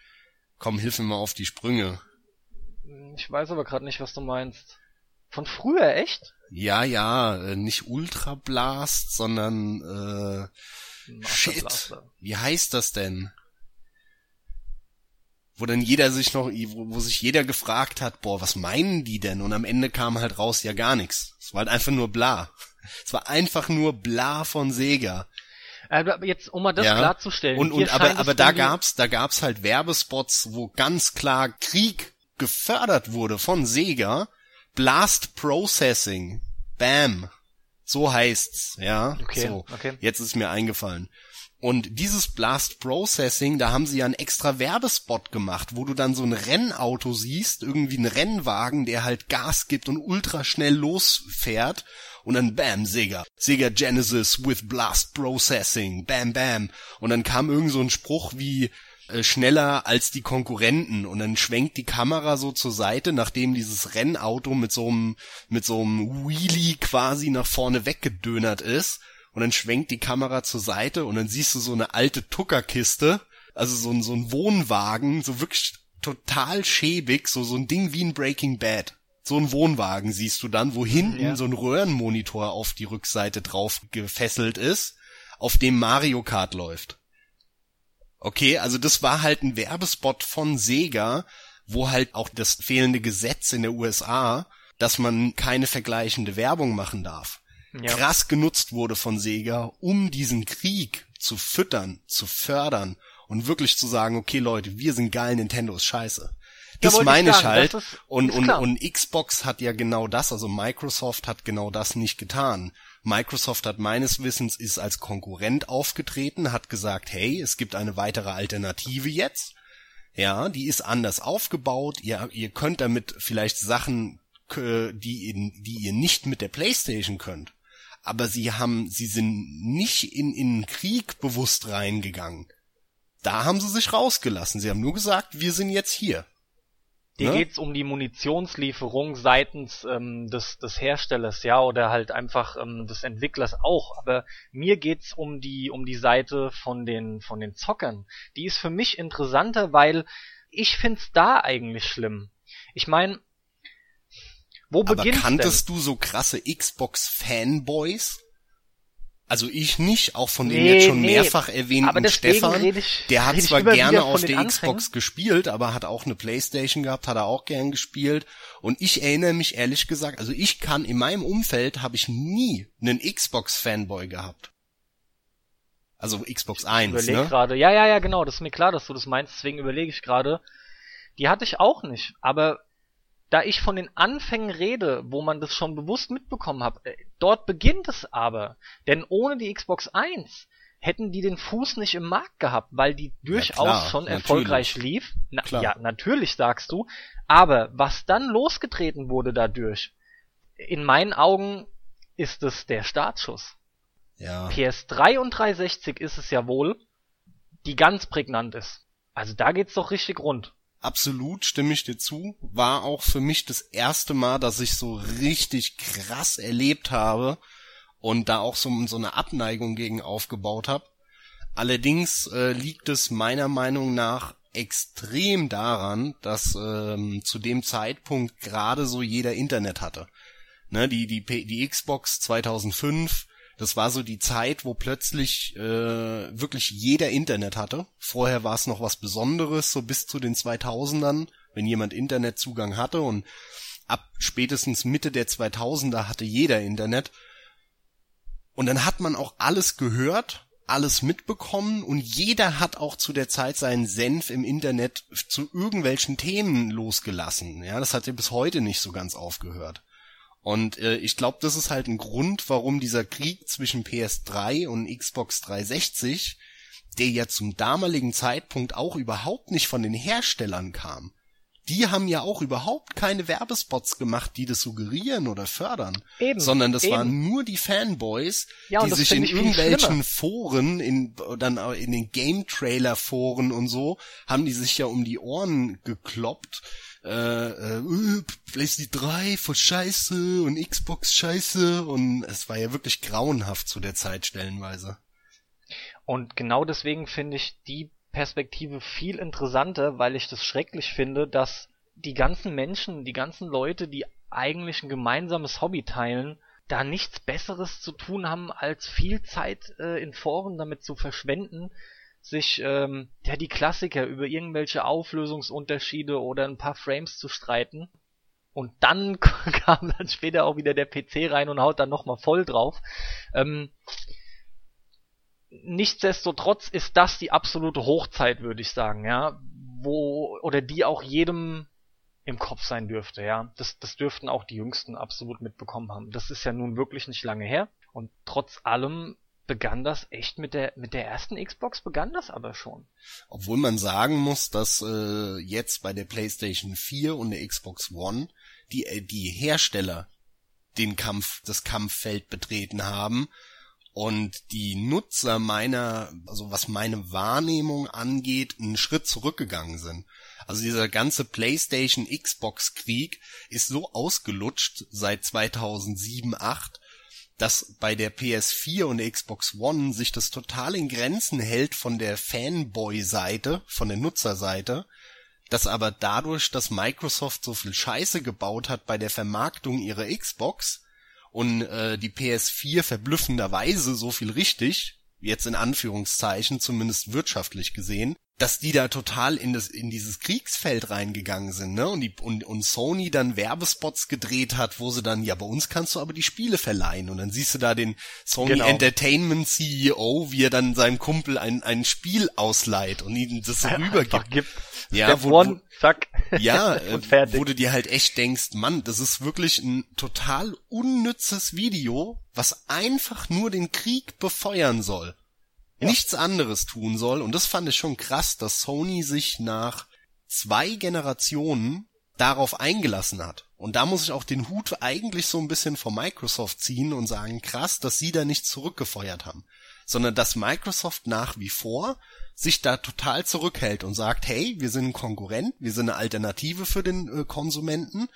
Komm, hilf mir mal auf die Sprünge. Ich weiß aber gerade nicht, was du meinst. Von früher, echt? Ja, ja, äh, nicht Ultra Blast, sondern äh, Shit. Wie heißt das denn? Wo dann jeder sich noch, wo, wo sich jeder gefragt hat, boah, was meinen die denn? Und am Ende kam halt raus, ja gar nichts. Es war halt einfach nur bla. Es war einfach nur bla von Sega. Aber jetzt, um mal das Ja. klarzustellen. Und, und aber, aber da gab's, da gab's halt Werbespots, wo ganz klar Krieg gefördert wurde von Sega. Blast Processing. Bam. So heißt's, ja. Okay, so. okay. Jetzt ist mir eingefallen. Und dieses Blast Processing, da haben sie ja einen extra Werbespot gemacht, wo du dann so ein Rennauto siehst, irgendwie ein Rennwagen, der halt Gas gibt und ultra schnell losfährt. Und dann bam, Sega. Sega Genesis with Blast Processing. Bam, bam. Und dann kam irgend so ein Spruch wie schneller als die Konkurrenten. Und dann schwenkt die Kamera so zur Seite, nachdem dieses Rennauto mit so einem, mit so einem Wheelie quasi nach vorne weggedönert ist und dann schwenkt die Kamera zur Seite und dann siehst du so eine alte Tuckerkiste, also so ein, so ein Wohnwagen, so wirklich total schäbig, so, so ein Ding wie ein Breaking Bad. So ein Wohnwagen siehst du dann, wo hinten Ja. so ein Röhrenmonitor auf die Rückseite drauf gefesselt ist, auf dem Mario Kart läuft. Okay, also das war halt ein Werbespot von Sega, wo halt auch das fehlende Gesetz in der USA, dass man keine vergleichende Werbung machen darf Ja. krass genutzt wurde von Sega, um diesen Krieg zu füttern, zu fördern und wirklich zu sagen, okay Leute, wir sind geil, Nintendo ist scheiße. Das ich meine ich sagen, halt. ist- und, ist und, und Xbox hat ja genau das, also Microsoft hat genau das nicht getan. Microsoft hat meines Wissens ist als Konkurrent aufgetreten, hat gesagt, hey, es gibt eine weitere Alternative jetzt. Ja, die ist anders aufgebaut. Ihr, ihr könnt damit vielleicht Sachen die, in, die ihr nicht mit der Playstation könnt. Aber sie haben, sie sind nicht in, in Krieg bewusst reingegangen. Da haben sie sich rausgelassen. Sie haben nur gesagt, wir sind jetzt hier. Dir ne? geht's um die Munitionslieferung seitens ähm, des, des Herstellers, ja, oder halt einfach ähm, des Entwicklers auch. Aber mir geht's um die um die Seite von den von den Zockern. Die ist für mich interessanter, weil ich find's da eigentlich schlimm. Ich meine, wo beginnt Aber kanntest denn? du so krasse Xbox-Fanboys? Also ich nicht, auch von dem jetzt schon nee, mehrfach erwähnten Stefan. Ich, der hat zwar gerne auf der Xbox gespielt, aber hat auch eine Playstation gehabt, hat er auch gern gespielt. Und ich erinnere mich ehrlich gesagt, also ich kann in meinem Umfeld habe ich nie einen Xbox-Fanboy gehabt. Also Xbox 1, ich ne? gerade. Ja, ja, ja, genau, das ist mir klar, dass du das meinst, deswegen überlege ich gerade. Die hatte ich auch nicht, aber da ich von den Anfängen rede, wo man das schon bewusst mitbekommen hat, äh, dort beginnt es aber. Denn ohne die Xbox 1 hätten die den Fuß nicht im Markt gehabt, weil die durchaus ja, klar, schon natürlich. erfolgreich lief. Na, ja, natürlich sagst du. Aber was dann losgetreten wurde dadurch, in meinen Augen ist es der Startschuss. Ja. PS3 und 360 ist es ja wohl, die ganz prägnant ist. Also da geht's doch richtig rund. Absolut, stimme ich dir zu. War auch für mich das erste Mal, dass ich so richtig krass erlebt habe und da auch so, so eine Abneigung gegen aufgebaut habe. Allerdings äh, liegt es meiner Meinung nach extrem daran, dass ähm, zu dem Zeitpunkt gerade so jeder Internet hatte. Ne, die, die, die Xbox 2005 das war so die Zeit, wo plötzlich äh, wirklich jeder Internet hatte. Vorher war es noch was Besonderes, so bis zu den 2000ern, wenn jemand Internetzugang hatte und ab spätestens Mitte der 2000er hatte jeder Internet. Und dann hat man auch alles gehört, alles mitbekommen und jeder hat auch zu der Zeit seinen Senf im Internet zu irgendwelchen Themen losgelassen. Ja, das hat ja bis heute nicht so ganz aufgehört. Und äh, ich glaube, das ist halt ein Grund, warum dieser Krieg zwischen PS3 und Xbox 360, der ja zum damaligen Zeitpunkt auch überhaupt nicht von den Herstellern kam, die haben ja auch überhaupt keine Werbespots gemacht, die das suggerieren oder fördern, eben, sondern das eben. waren nur die Fanboys, ja, die sich in irgendwelchen Foren, in dann in den Game Trailer Foren und so, haben die sich ja um die Ohren gekloppt äh, äh, PlayStation 3 voll scheiße und Xbox scheiße und es war ja wirklich grauenhaft zu der Zeit stellenweise. Und genau deswegen finde ich die Perspektive viel interessanter, weil ich das schrecklich finde, dass die ganzen Menschen, die ganzen Leute, die eigentlich ein gemeinsames Hobby teilen, da nichts Besseres zu tun haben, als viel Zeit äh, in Foren damit zu verschwenden, sich ähm, ja die Klassiker über irgendwelche Auflösungsunterschiede oder ein paar Frames zu streiten. Und dann kam dann später auch wieder der PC rein und haut dann nochmal voll drauf. Ähm, nichtsdestotrotz ist das die absolute Hochzeit, würde ich sagen, ja. Wo, oder die auch jedem im Kopf sein dürfte, ja. Das, das dürften auch die Jüngsten absolut mitbekommen haben. Das ist ja nun wirklich nicht lange her. Und trotz allem begann das echt mit der mit der ersten Xbox begann das aber schon. Obwohl man sagen muss, dass äh, jetzt bei der PlayStation 4 und der Xbox One die äh, die Hersteller den Kampf das Kampffeld betreten haben und die Nutzer meiner also was meine Wahrnehmung angeht einen Schritt zurückgegangen sind. Also dieser ganze PlayStation Xbox Krieg ist so ausgelutscht seit 2007 8 dass bei der PS4 und Xbox One sich das total in Grenzen hält von der Fanboy-Seite, von der Nutzerseite, dass aber dadurch, dass Microsoft so viel Scheiße gebaut hat bei der Vermarktung ihrer Xbox und äh, die PS4 verblüffenderweise so viel richtig, jetzt in Anführungszeichen, zumindest wirtschaftlich gesehen, dass die da total in das in dieses Kriegsfeld reingegangen sind, ne? Und die und, und Sony dann Werbespots gedreht hat, wo sie dann ja bei uns kannst du aber die Spiele verleihen und dann siehst du da den Sony genau. Entertainment CEO, wie er dann seinem Kumpel ein ein Spiel ausleiht und ihm das so rübergibt. Gibt. Ja, wo, one, zack. ja, äh, wo du dir halt echt denkst, Mann, das ist wirklich ein total unnützes Video, was einfach nur den Krieg befeuern soll ja. nichts anderes tun soll. Und das fand ich schon krass, dass Sony sich nach zwei Generationen darauf eingelassen hat Und da muss ich auch den Hut eigentlich so ein bisschen vor Microsoft ziehen und sagen, krass, dass sie da nicht zurückgefeuert haben, sondern dass Microsoft nach wie vor sich da total zurückhält und sagt, hey, wir sind ein Konkurrent, wir sind eine Alternative für den äh, Konsumenten,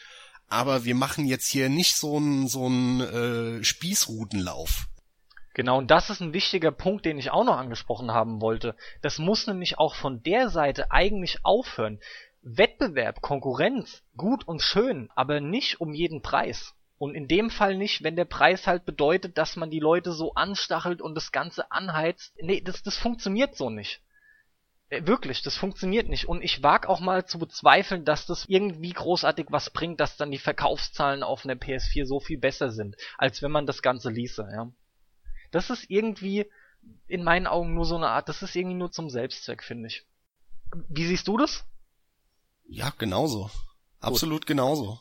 aber wir machen jetzt hier nicht so einen so einen äh, Spießrutenlauf. Genau, und das ist ein wichtiger Punkt, den ich auch noch angesprochen haben wollte. Das muss nämlich auch von der Seite eigentlich aufhören. Wettbewerb, Konkurrenz, gut und schön, aber nicht um jeden Preis. Und in dem Fall nicht, wenn der Preis halt bedeutet, dass man die Leute so anstachelt und das Ganze anheizt. Nee, das, das funktioniert so nicht. Äh, wirklich, das funktioniert nicht. Und ich wag auch mal zu bezweifeln, dass das irgendwie großartig was bringt, dass dann die Verkaufszahlen auf einer PS4 so viel besser sind, als wenn man das Ganze ließe, ja. Das ist irgendwie in meinen Augen nur so eine Art, das ist irgendwie nur zum Selbstzweck, finde ich. Wie siehst du das? Ja, genauso. Absolut Gut. genauso.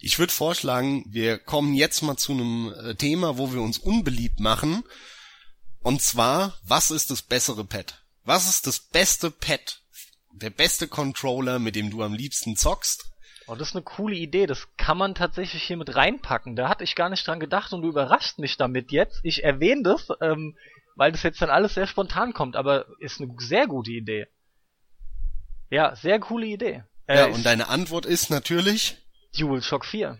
Ich würde vorschlagen, wir kommen jetzt mal zu einem äh, Thema, wo wir uns unbeliebt machen. Und zwar, was ist das bessere Pad? Was ist das beste Pad? Der beste Controller, mit dem du am liebsten zockst? Oh, das ist eine coole Idee. Das kann man tatsächlich hier mit reinpacken. Da hatte ich gar nicht dran gedacht und du überraschst mich damit jetzt. Ich erwähne das, ähm, weil das jetzt dann alles sehr spontan kommt, aber ist eine sehr gute Idee. Ja, sehr coole Idee. Äh, ja, und deine Antwort ist natürlich? DualShock 4.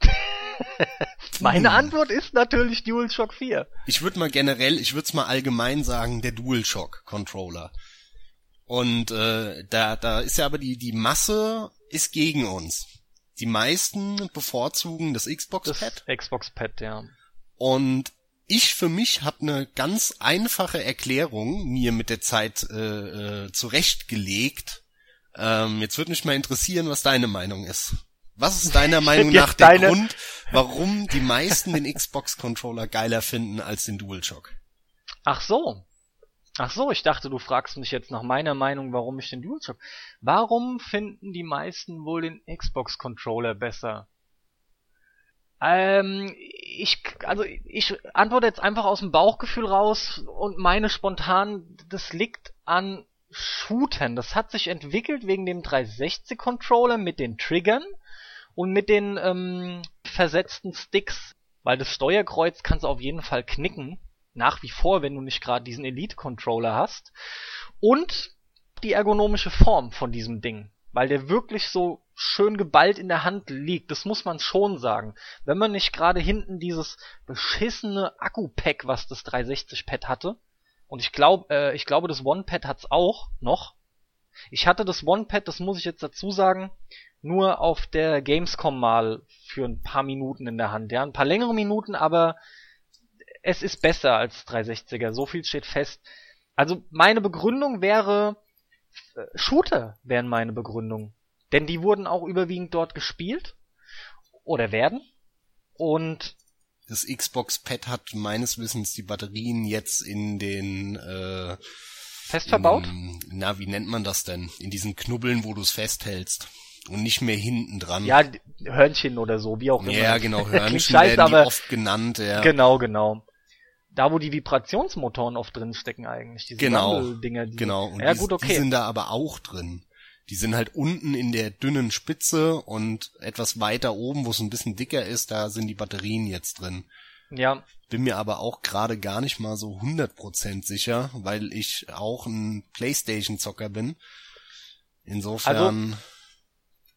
Meine hm. Antwort ist natürlich DualShock 4. Ich würde mal generell, ich würde es mal allgemein sagen, der DualShock Controller. Und äh, da, da ist ja aber die, die Masse ist gegen uns. Die meisten bevorzugen das Xbox Pad. Das Xbox Pad, ja. Und ich für mich habe eine ganz einfache Erklärung mir mit der Zeit äh, äh, zurechtgelegt. Ähm, jetzt würde mich mal interessieren, was deine Meinung ist. Was ist deiner Meinung nach der deine... Grund, warum die meisten den Xbox-Controller geiler finden als den DualShock? Ach so. Ach so, ich dachte, du fragst mich jetzt nach meiner Meinung, warum ich den DualShock. Warum finden die meisten wohl den Xbox-Controller besser? Ähm, ich, also ich antworte jetzt einfach aus dem Bauchgefühl raus und meine spontan, das liegt an Shooten. Das hat sich entwickelt wegen dem 360-Controller mit den Triggern und mit den ähm, versetzten Sticks, weil das Steuerkreuz kannst du auf jeden Fall knicken, nach wie vor, wenn du nicht gerade diesen Elite-Controller hast. Und die ergonomische Form von diesem Ding, weil der wirklich so schön geballt in der Hand liegt, das muss man schon sagen. Wenn man nicht gerade hinten dieses beschissene Akku-Pack, was das 360-Pad hatte, und ich glaube, äh, ich glaube, das One-Pad hat's auch noch. Ich hatte das One-Pad, das muss ich jetzt dazu sagen, nur auf der Gamescom mal für ein paar Minuten in der Hand. Ja, ein paar längere Minuten, aber es ist besser als 360er. So viel steht fest. Also meine Begründung wäre, äh, Shooter wären meine Begründung. Denn die wurden auch überwiegend dort gespielt. Oder werden. Und das Xbox Pad hat meines Wissens die Batterien jetzt in den äh, fest verbaut? In, na, wie nennt man das denn? In diesen Knubbeln, wo du es festhältst und nicht mehr hinten dran. Ja, Hörnchen oder so, wie auch immer. Ja, genau, Hörnchen scheiß, werden aber, oft genannt, ja. Genau, genau. Da, wo die Vibrationsmotoren oft drin stecken eigentlich, diese genau, Dinger. Die, genau, und ja, die, gut, okay. die sind da aber auch drin. Die sind halt unten in der dünnen Spitze und etwas weiter oben, wo es ein bisschen dicker ist, da sind die Batterien jetzt drin. Ja. Bin mir aber auch gerade gar nicht mal so 100% sicher, weil ich auch ein Playstation-Zocker bin. Insofern. Also,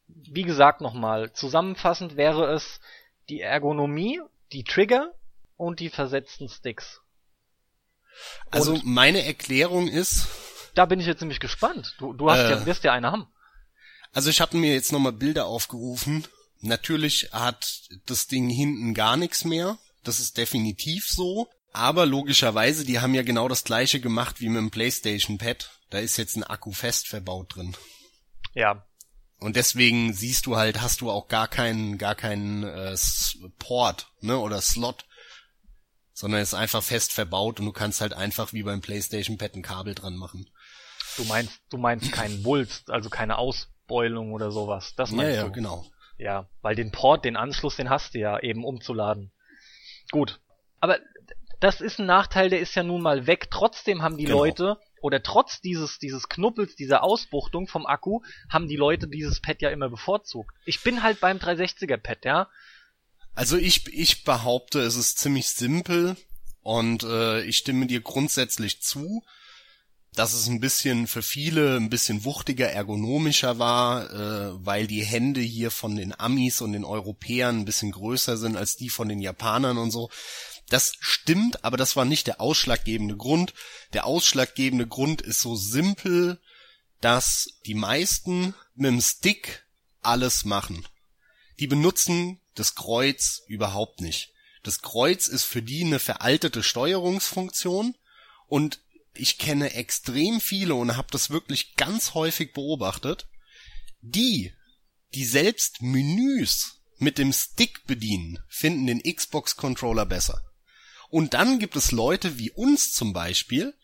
wie gesagt nochmal, zusammenfassend wäre es die Ergonomie, die Trigger und die versetzten Sticks. Also und meine Erklärung ist. Da bin ich jetzt ziemlich gespannt. Du, du hast äh, ja, wirst ja eine haben. Also ich habe mir jetzt nochmal Bilder aufgerufen. Natürlich hat das Ding hinten gar nichts mehr. Das ist definitiv so. Aber logischerweise, die haben ja genau das gleiche gemacht wie mit dem PlayStation Pad. Da ist jetzt ein Akku fest verbaut drin. Ja, und deswegen siehst du halt, hast du auch gar keinen, gar keinen äh, Port, ne, oder Slot, sondern ist einfach fest verbaut und du kannst halt einfach wie beim PlayStation Pad ein Kabel dran machen. Du meinst, du meinst keinen Wulst, also keine Ausbeulung oder sowas. Das meinst ja, ja, du. genau. Ja, weil den Port, den Anschluss, den hast du ja eben umzuladen. Gut. Aber das ist ein Nachteil, der ist ja nun mal weg. Trotzdem haben die genau. Leute oder trotz dieses, dieses Knuppels, dieser Ausbuchtung vom Akku, haben die Leute dieses Pad ja immer bevorzugt. Ich bin halt beim 360er Pad, ja. Also ich, ich behaupte, es ist ziemlich simpel und äh, ich stimme dir grundsätzlich zu, dass es ein bisschen für viele ein bisschen wuchtiger, ergonomischer war, äh, weil die Hände hier von den Amis und den Europäern ein bisschen größer sind als die von den Japanern und so. Das stimmt, aber das war nicht der ausschlaggebende Grund. Der ausschlaggebende Grund ist so simpel, dass die meisten mit dem Stick alles machen. Die benutzen das Kreuz überhaupt nicht. Das Kreuz ist für die eine veraltete Steuerungsfunktion und ich kenne extrem viele und habe das wirklich ganz häufig beobachtet, die, die selbst Menüs mit dem Stick bedienen, finden den Xbox Controller besser. Und dann gibt es Leute wie uns zum Beispiel.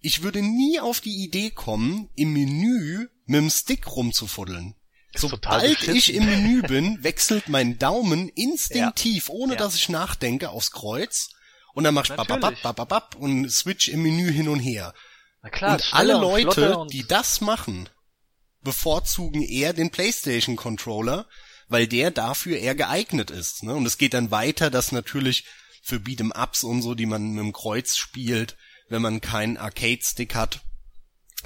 Ich würde nie auf die Idee kommen, im Menü mit dem Stick rumzufuddeln. Sobald ich im Menü bin, wechselt mein Daumen instinktiv, ja. ohne ja. dass ich nachdenke, aufs Kreuz. Und dann mach ich bababab, und switch im Menü hin und her. Na klar, und alle Leute, und die das machen, bevorzugen eher den PlayStation Controller, weil der dafür eher geeignet ist. Ne? Und es geht dann weiter, dass natürlich für Beat'em Ups und so, die man mit dem Kreuz spielt, wenn man keinen Arcade-Stick hat,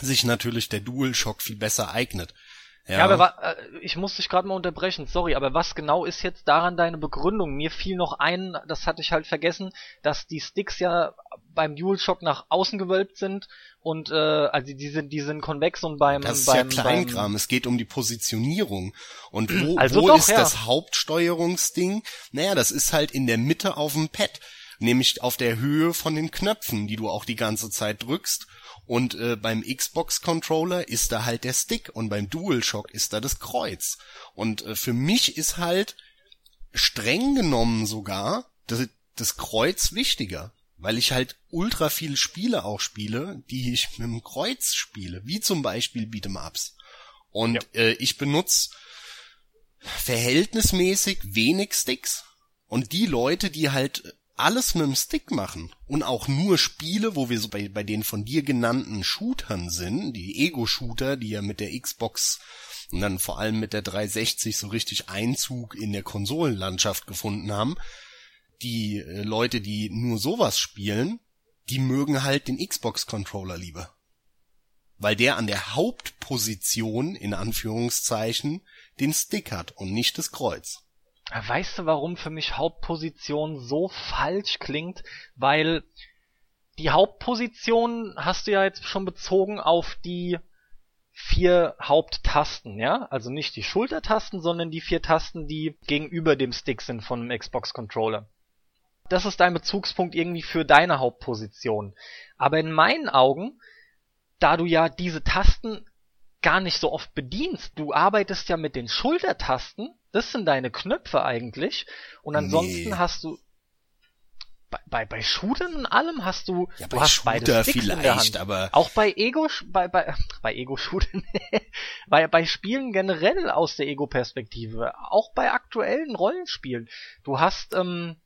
sich natürlich der DualShock viel besser eignet. Ja, ja aber äh, ich muss dich gerade mal unterbrechen, sorry, aber was genau ist jetzt daran deine Begründung? Mir fiel noch ein, das hatte ich halt vergessen, dass die Sticks ja beim DualShock nach außen gewölbt sind und äh, also die sind die sind konvex und beim das ist beim, ja Kleinkram. Beim, es geht um die Positionierung und wo, also wo doch, ist ja. das Hauptsteuerungsding? Naja, das ist halt in der Mitte auf dem Pad, nämlich auf der Höhe von den Knöpfen, die du auch die ganze Zeit drückst. Und äh, beim Xbox Controller ist da halt der Stick und beim DualShock ist da das Kreuz. Und äh, für mich ist halt streng genommen sogar das, das Kreuz wichtiger weil ich halt ultra viele Spiele auch spiele, die ich mit dem Kreuz spiele, wie zum Beispiel Beat'em Ups. Und ja. äh, ich benutze verhältnismäßig wenig Sticks. Und die Leute, die halt alles mit dem Stick machen und auch nur Spiele, wo wir so bei, bei den von dir genannten Shootern sind, die Ego-Shooter, die ja mit der Xbox und dann vor allem mit der 360 so richtig Einzug in der Konsolenlandschaft gefunden haben, die äh, Leute, die nur sowas spielen, die mögen halt den Xbox-Controller lieber. Weil der an der Hauptposition, in Anführungszeichen, den Stick hat und nicht das Kreuz. Weißt du, warum für mich Hauptposition so falsch klingt? Weil die Hauptposition hast du ja jetzt schon bezogen auf die vier Haupttasten, ja? Also nicht die Schultertasten, sondern die vier Tasten, die gegenüber dem Stick sind von einem Xbox Controller das ist dein Bezugspunkt irgendwie für deine Hauptposition. Aber in meinen Augen, da du ja diese Tasten gar nicht so oft bedienst, du arbeitest ja mit den Schultertasten, das sind deine Knöpfe eigentlich, und ansonsten nee. hast du bei, bei, bei Shootern und allem hast du, ja, du hast Shooter beide Sticks vielleicht, in der Hand. aber auch bei Ego, bei, bei, bei Ego-Shootern, bei, bei Spielen generell aus der Ego-Perspektive, auch bei aktuellen Rollenspielen. Du hast, ähm,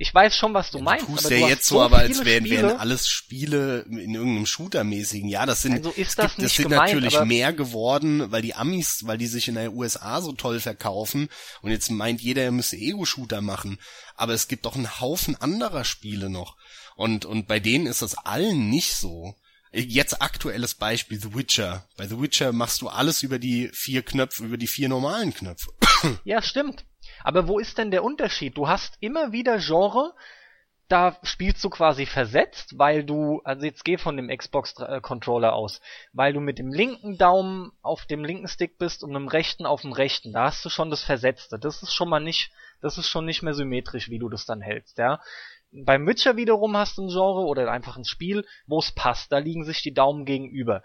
ich weiß schon, was du ja, meinst. Du tust aber ja du jetzt so, aber als wären, wären alles Spiele in irgendeinem Shooter-mäßigen. Ja, das sind, also ist das, gibt, das sind gemeint, natürlich mehr geworden, weil die Amis, weil die sich in der USA so toll verkaufen. Und jetzt meint jeder, er müsse Ego-Shooter machen. Aber es gibt doch einen Haufen anderer Spiele noch. Und, und bei denen ist das allen nicht so. Jetzt aktuelles Beispiel, The Witcher. Bei The Witcher machst du alles über die vier Knöpfe, über die vier normalen Knöpfe. Ja, stimmt. Aber wo ist denn der Unterschied? Du hast immer wieder Genre, da spielst du quasi versetzt, weil du, also jetzt geh von dem Xbox äh, aus, weil du mit dem linken Daumen auf dem linken Stick bist und mit dem rechten auf dem rechten. Da hast du schon das Versetzte. Das ist schon mal nicht, das ist schon nicht mehr symmetrisch, wie du das dann hältst, ja. Beim Witcher wiederum hast du ein Genre oder einfach ein Spiel, wo es passt. Da liegen sich die Daumen gegenüber.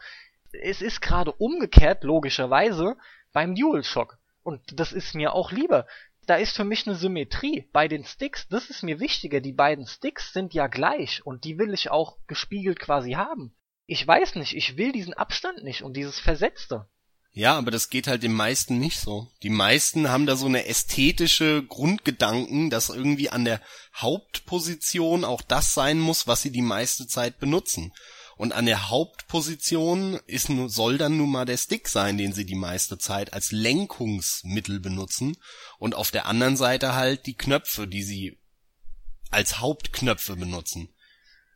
Es ist gerade umgekehrt, logischerweise, beim DualShock. Und das ist mir auch lieber da ist für mich eine Symmetrie bei den Sticks. Das ist mir wichtiger. Die beiden Sticks sind ja gleich und die will ich auch gespiegelt quasi haben. Ich weiß nicht, ich will diesen Abstand nicht und dieses Versetzte. Ja, aber das geht halt den meisten nicht so. Die meisten haben da so eine ästhetische Grundgedanken, dass irgendwie an der Hauptposition auch das sein muss, was sie die meiste Zeit benutzen. Und an der Hauptposition ist, soll dann nun mal der Stick sein, den sie die meiste Zeit als Lenkungsmittel benutzen. Und auf der anderen Seite halt die Knöpfe, die sie als Hauptknöpfe benutzen.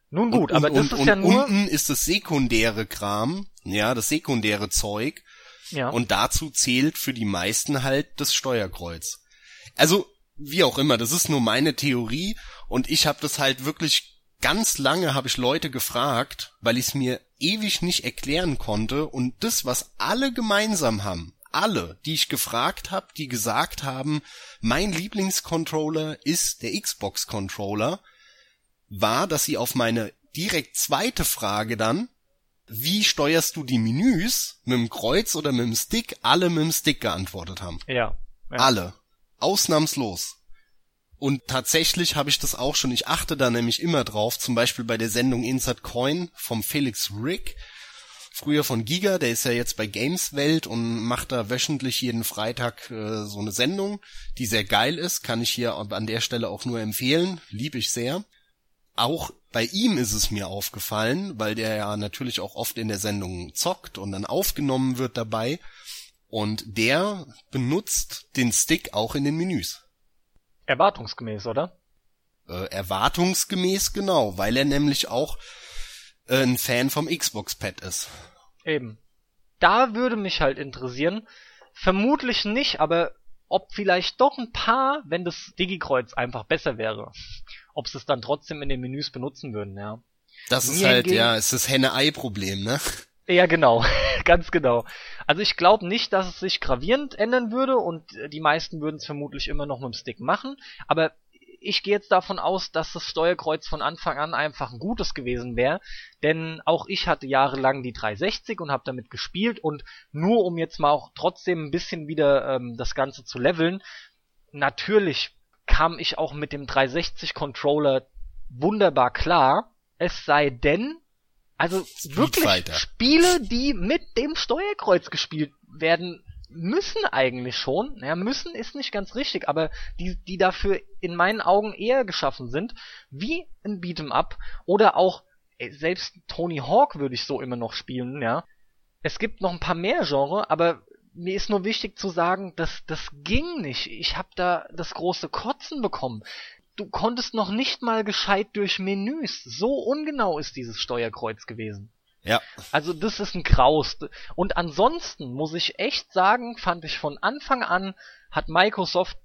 Nun gut, und, aber das und, ist und ja nur. unten ist das sekundäre Kram, ja, das sekundäre Zeug. Ja. Und dazu zählt für die meisten halt das Steuerkreuz. Also, wie auch immer, das ist nur meine Theorie und ich habe das halt wirklich ganz lange habe ich Leute gefragt, weil ich es mir ewig nicht erklären konnte und das, was alle gemeinsam haben, alle, die ich gefragt habe, die gesagt haben, mein Lieblingscontroller ist der Xbox-Controller, war, dass sie auf meine direkt zweite Frage dann, wie steuerst du die Menüs, mit dem Kreuz oder mit dem Stick, alle mit dem Stick geantwortet haben. ja. ja. Alle. Ausnahmslos. Und tatsächlich habe ich das auch schon, ich achte da nämlich immer drauf, zum Beispiel bei der Sendung Insert Coin vom Felix Rick, früher von Giga, der ist ja jetzt bei Gameswelt und macht da wöchentlich jeden Freitag äh, so eine Sendung, die sehr geil ist, kann ich hier an der Stelle auch nur empfehlen, liebe ich sehr. Auch bei ihm ist es mir aufgefallen, weil der ja natürlich auch oft in der Sendung zockt und dann aufgenommen wird dabei. Und der benutzt den Stick auch in den Menüs. Erwartungsgemäß, oder? Äh, erwartungsgemäß genau, weil er nämlich auch äh, ein Fan vom Xbox-Pad ist. Eben. Da würde mich halt interessieren, vermutlich nicht, aber ob vielleicht doch ein paar, wenn das Digi-Kreuz einfach besser wäre, ob sie es dann trotzdem in den Menüs benutzen würden, ja. Das ist Mir halt, hingegen- ja, es ist das Henne-Ei-Problem, ne? Ja, genau, ganz genau. Also ich glaube nicht, dass es sich gravierend ändern würde und äh, die meisten würden es vermutlich immer noch mit dem Stick machen, aber ich gehe jetzt davon aus, dass das Steuerkreuz von Anfang an einfach ein gutes gewesen wäre, denn auch ich hatte jahrelang die 360 und habe damit gespielt. Und nur um jetzt mal auch trotzdem ein bisschen wieder ähm, das Ganze zu leveln, natürlich kam ich auch mit dem 360 Controller wunderbar klar, es sei denn, also wirklich Fighter. Spiele, die mit dem Steuerkreuz gespielt werden, müssen eigentlich schon, ja, müssen ist nicht ganz richtig, aber die, die dafür in meinen Augen eher geschaffen sind, wie ein Beat'em Up oder auch, ey, selbst Tony Hawk würde ich so immer noch spielen, ja. Es gibt noch ein paar mehr Genre, aber mir ist nur wichtig zu sagen, dass das ging nicht. Ich habe da das große Kotzen bekommen. Du konntest noch nicht mal gescheit durch Menüs. So ungenau ist dieses Steuerkreuz gewesen. Ja. Also das ist ein Kraus. Und ansonsten muss ich echt sagen, fand ich von Anfang an, hat Microsoft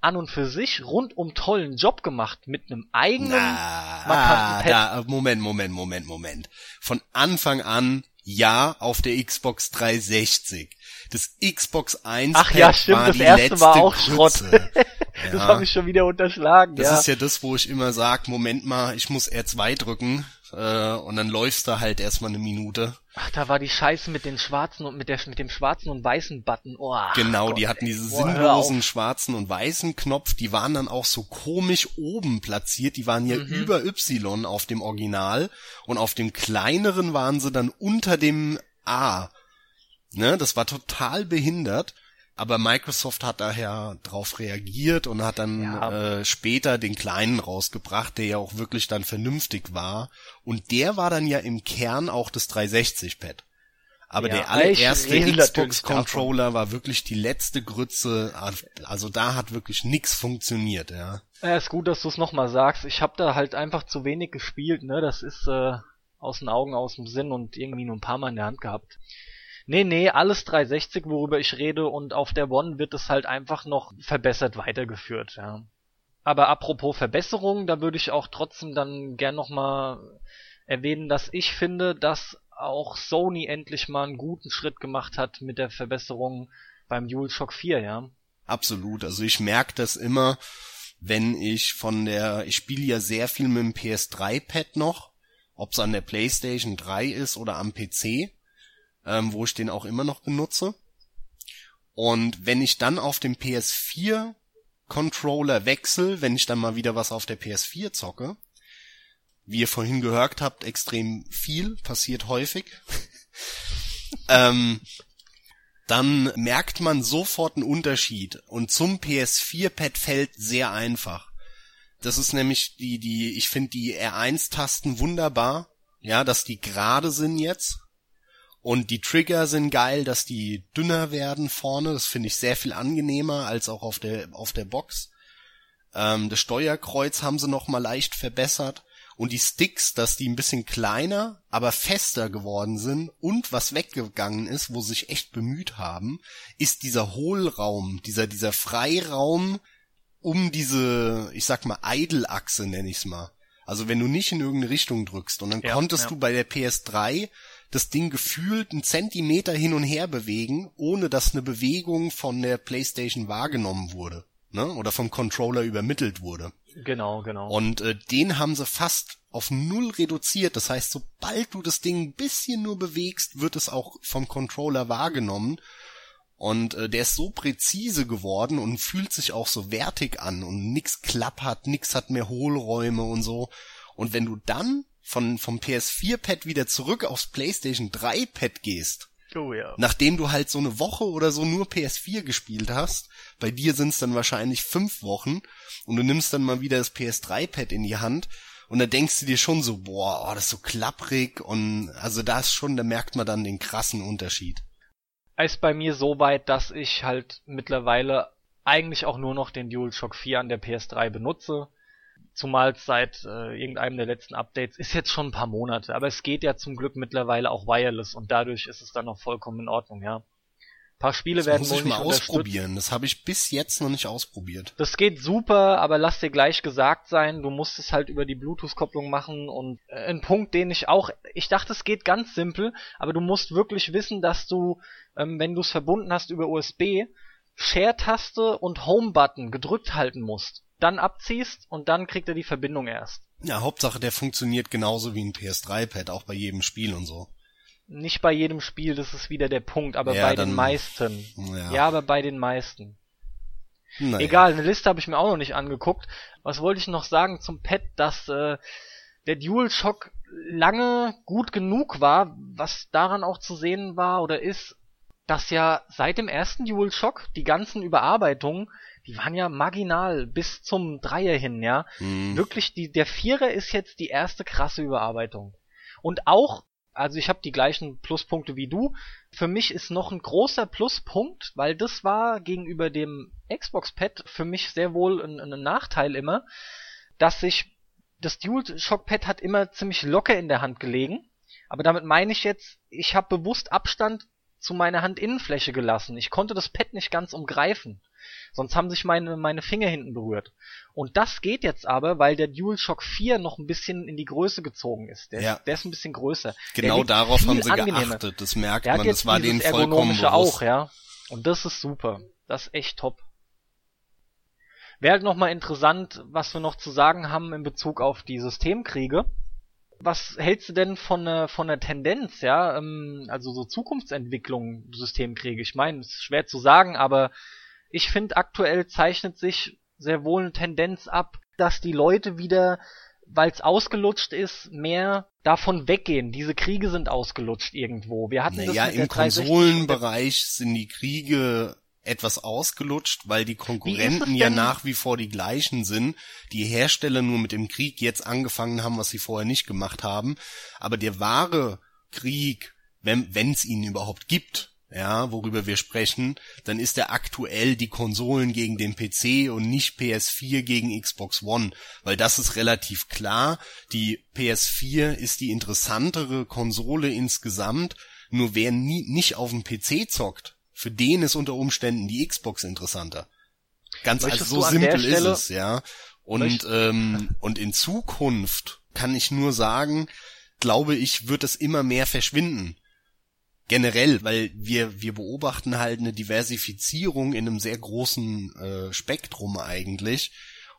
an und für sich rundum tollen Job gemacht mit einem eigenen Na, ah, da, Moment, Moment, Moment, Moment. Von Anfang an ja auf der Xbox 360. Das Xbox 1 Ach ja, stimmt, war das die erste letzte war auch Grütze. Das Ja. habe ich schon wieder unterschlagen. Das ja. ist ja das, wo ich immer sag, Moment mal, ich muss R2 drücken äh, und dann läufst du halt erstmal eine Minute. Ach, da war die Scheiße mit den schwarzen und mit der mit dem schwarzen und weißen Button. Oh, Genau, Gott, die hatten ey. diese hör sinnlosen auf. schwarzen und weißen Knopf, die waren dann auch so komisch oben platziert, die waren ja Mhm. über Y auf dem Original und auf dem kleineren waren sie dann unter dem A. Ne, das war total behindert. Aber Microsoft hat daher drauf reagiert und hat dann Ja. äh, später den kleinen rausgebracht, der ja auch wirklich dann vernünftig war. Und der war dann ja im Kern auch das 360-Pad. Aber Ja, der allererste Xbox-Controller war wirklich die letzte Grütze. Also da hat wirklich nix funktioniert, ja. Ja, ist gut, dass du es nochmal sagst. Ich habe da halt einfach zu wenig gespielt, ne? Das ist äh, aus den Augen, aus dem Sinn und irgendwie nur ein paar Mal in der Hand gehabt. Nee, nee, alles 360, worüber ich rede, und auf der One wird es halt einfach noch verbessert weitergeführt, ja. Aber apropos Verbesserung, da würde ich auch trotzdem dann gern nochmal erwähnen, dass ich finde, dass auch Sony endlich mal einen guten Schritt gemacht hat mit der Verbesserung beim DualShock 4, ja. Absolut. Also ich merke das immer, wenn ich von der, ich spiele ja sehr viel mit dem PS3-Pad noch, ob es an der PlayStation 3 ist oder am PC, ähm, wo ich den auch immer noch benutze. Und wenn ich dann auf dem PS4 Controller wechsel, wenn ich dann mal wieder was auf der PS4 zocke, wie ihr vorhin gehört habt, extrem viel, passiert häufig. ähm, dann merkt man sofort einen Unterschied. Und zum PS4-Pad fällt sehr einfach. Das ist nämlich die, die, ich finde die R1-Tasten wunderbar. ja, dass die gerade sind jetzt. Und die Trigger sind geil, dass die dünner werden vorne. Das finde ich sehr viel angenehmer als auch auf der, auf der Box. Ähm, das Steuerkreuz haben sie noch mal leicht verbessert. Und die Sticks, dass die ein bisschen kleiner, aber fester geworden sind. Und was weggegangen ist, wo sie sich echt bemüht haben, ist dieser Hohlraum, dieser, dieser Freiraum um diese, ich sag mal, Idle-Achse nenne ich's mal. Also wenn du nicht in irgendeine Richtung drückst. Und dann Ja, konntest ja. du bei der PS3 das Ding gefühlt einen Zentimeter hin und her bewegen, ohne dass eine Bewegung von der PlayStation wahrgenommen wurde. Ne? Oder vom Controller übermittelt wurde. Genau, genau. Und äh, den haben sie fast auf null reduziert. Das heißt, sobald du das Ding ein bisschen nur bewegst, wird es auch vom Controller wahrgenommen. Und äh, der ist so präzise geworden und fühlt sich auch so wertig an und nix klappert, nix hat mehr Hohlräume und so. Und wenn du dann von vom PS4-Pad wieder zurück aufs PlayStation 3-Pad gehst, oh ja. nachdem du halt so eine Woche oder so nur PS4 gespielt hast, bei dir sind es dann wahrscheinlich fünf Wochen und du nimmst dann mal wieder das PS3-Pad in die Hand und da denkst du dir schon so, boah, oh, das ist so klapprig und also da ist schon, da merkt man dann den krassen Unterschied. ist bei mir so weit, dass ich halt mittlerweile eigentlich auch nur noch den DualShock 4 an der PS3 benutze. Zumal seit äh, irgendeinem der letzten Updates ist jetzt schon ein paar Monate, aber es geht ja zum Glück mittlerweile auch wireless und dadurch ist es dann noch vollkommen in Ordnung, ja. Ein paar Spiele Das werden muss wohl ich mal ausprobieren. Das habe ich bis jetzt noch nicht ausprobiert. Das geht super, aber lass dir gleich gesagt sein, du musst es halt über die Bluetooth-Kopplung machen und äh, ein Punkt, den ich auch, ich dachte, es geht ganz simpel, aber du musst wirklich wissen, dass du, ähm, wenn du es verbunden hast über USB, Share-Taste und Home-Button gedrückt halten musst. Dann abziehst und dann kriegt er die Verbindung erst. Ja, Hauptsache der funktioniert genauso wie ein PS3-Pad, auch bei jedem Spiel und so. Nicht bei jedem Spiel, das ist wieder der Punkt, aber Ja, bei dann- den meisten. Ja. Ja, aber bei den meisten. Naja. Egal, eine Liste habe ich mir auch noch nicht angeguckt. Was wollte ich noch sagen zum Pad, dass äh, der DualShock lange gut genug war, was daran auch zu sehen war oder ist, dass ja seit dem ersten DualShock die ganzen Überarbeitungen, die waren ja marginal bis zum Dreier hin, ja. Hm. Wirklich, die, der Vierer ist jetzt die erste krasse Überarbeitung. Und auch, also ich habe die gleichen Pluspunkte wie du. Für mich ist noch ein großer Pluspunkt, weil das war gegenüber dem Xbox-Pad für mich sehr wohl ein, ein Nachteil immer, dass sich das DualShock-Pad hat immer ziemlich locker in der Hand gelegen. Aber damit meine ich jetzt, ich habe bewusst Abstand zu meiner Handinnenfläche gelassen. Ich konnte das Pad nicht ganz umgreifen. Sonst haben sich meine, meine Finger hinten berührt. Und das geht jetzt aber, weil der DualShock 4 noch ein bisschen in die Größe gezogen ist. Der, Ja. ist, der ist ein bisschen größer. Genau darauf haben sie angenehmer. geachtet. Das merkt Der man. Das war denen vollkommen bewusst. auch, ja. Und das ist super. Das ist echt top. Wäre halt nochmal interessant, was wir noch zu sagen haben in Bezug auf die Systemkriege. Was hältst du denn von der, von der Tendenz, ja? Ähm, Also so Zukunftsentwicklung Systemkriege. Ich meine, es ist schwer zu sagen, aber ich finde aktuell zeichnet sich sehr wohl eine Tendenz ab, dass die Leute wieder, weil es ausgelutscht ist, mehr davon weggehen. Diese Kriege sind ausgelutscht irgendwo. Wir hatten Naja, das mit im 360 und der- Konsolenbereich sind die Kriege etwas ausgelutscht, weil die Konkurrenten ja nach wie vor die gleichen sind. Die Hersteller nur mit dem Krieg jetzt angefangen haben, was sie vorher nicht gemacht haben. Aber der wahre Krieg, wenn es ihn überhaupt gibt, ja, worüber wir sprechen, dann ist er aktuell die Konsolen gegen den PC und nicht PS4 gegen Xbox One, weil das ist relativ klar. Die PS4 ist die interessantere Konsole insgesamt, nur wer nie, nicht auf dem PC zockt, für den ist unter Umständen die Xbox interessanter. Ganz also so simpel ist es, ja. Und ähm, und in Zukunft kann ich nur sagen, glaube ich, wird es immer mehr verschwinden generell, weil wir wir beobachten halt eine Diversifizierung in einem sehr großen äh, Spektrum eigentlich.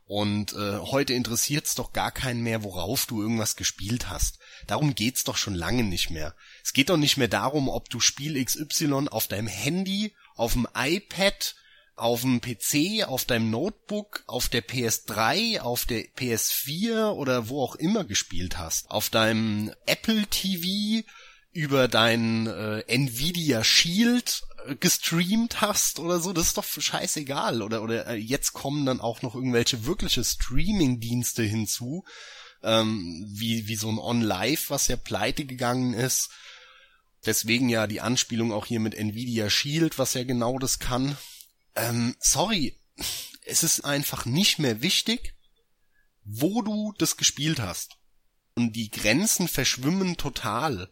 Und äh, heute interessiert's doch gar keinen mehr, worauf du irgendwas gespielt hast. Darum geht's doch schon lange nicht mehr. Es geht doch nicht mehr darum, ob du Spiel XY auf deinem Handy, auf dem iPad, auf dem PC, auf deinem Notebook, auf der PS3, auf der PS4 oder wo auch immer gespielt hast. Auf deinem Apple TV, über dein äh, Nvidia Shield äh, gestreamt hast oder so, das ist doch scheißegal. Oder oder äh, jetzt kommen dann auch noch irgendwelche wirkliche Streaming-Dienste hinzu, ähm, wie, wie so ein On-Live, was ja pleite gegangen ist. Deswegen ja die Anspielung auch hier mit Nvidia Shield, was ja genau das kann. Ähm, sorry, es ist einfach nicht mehr wichtig, wo du das gespielt hast. Und die Grenzen verschwimmen total.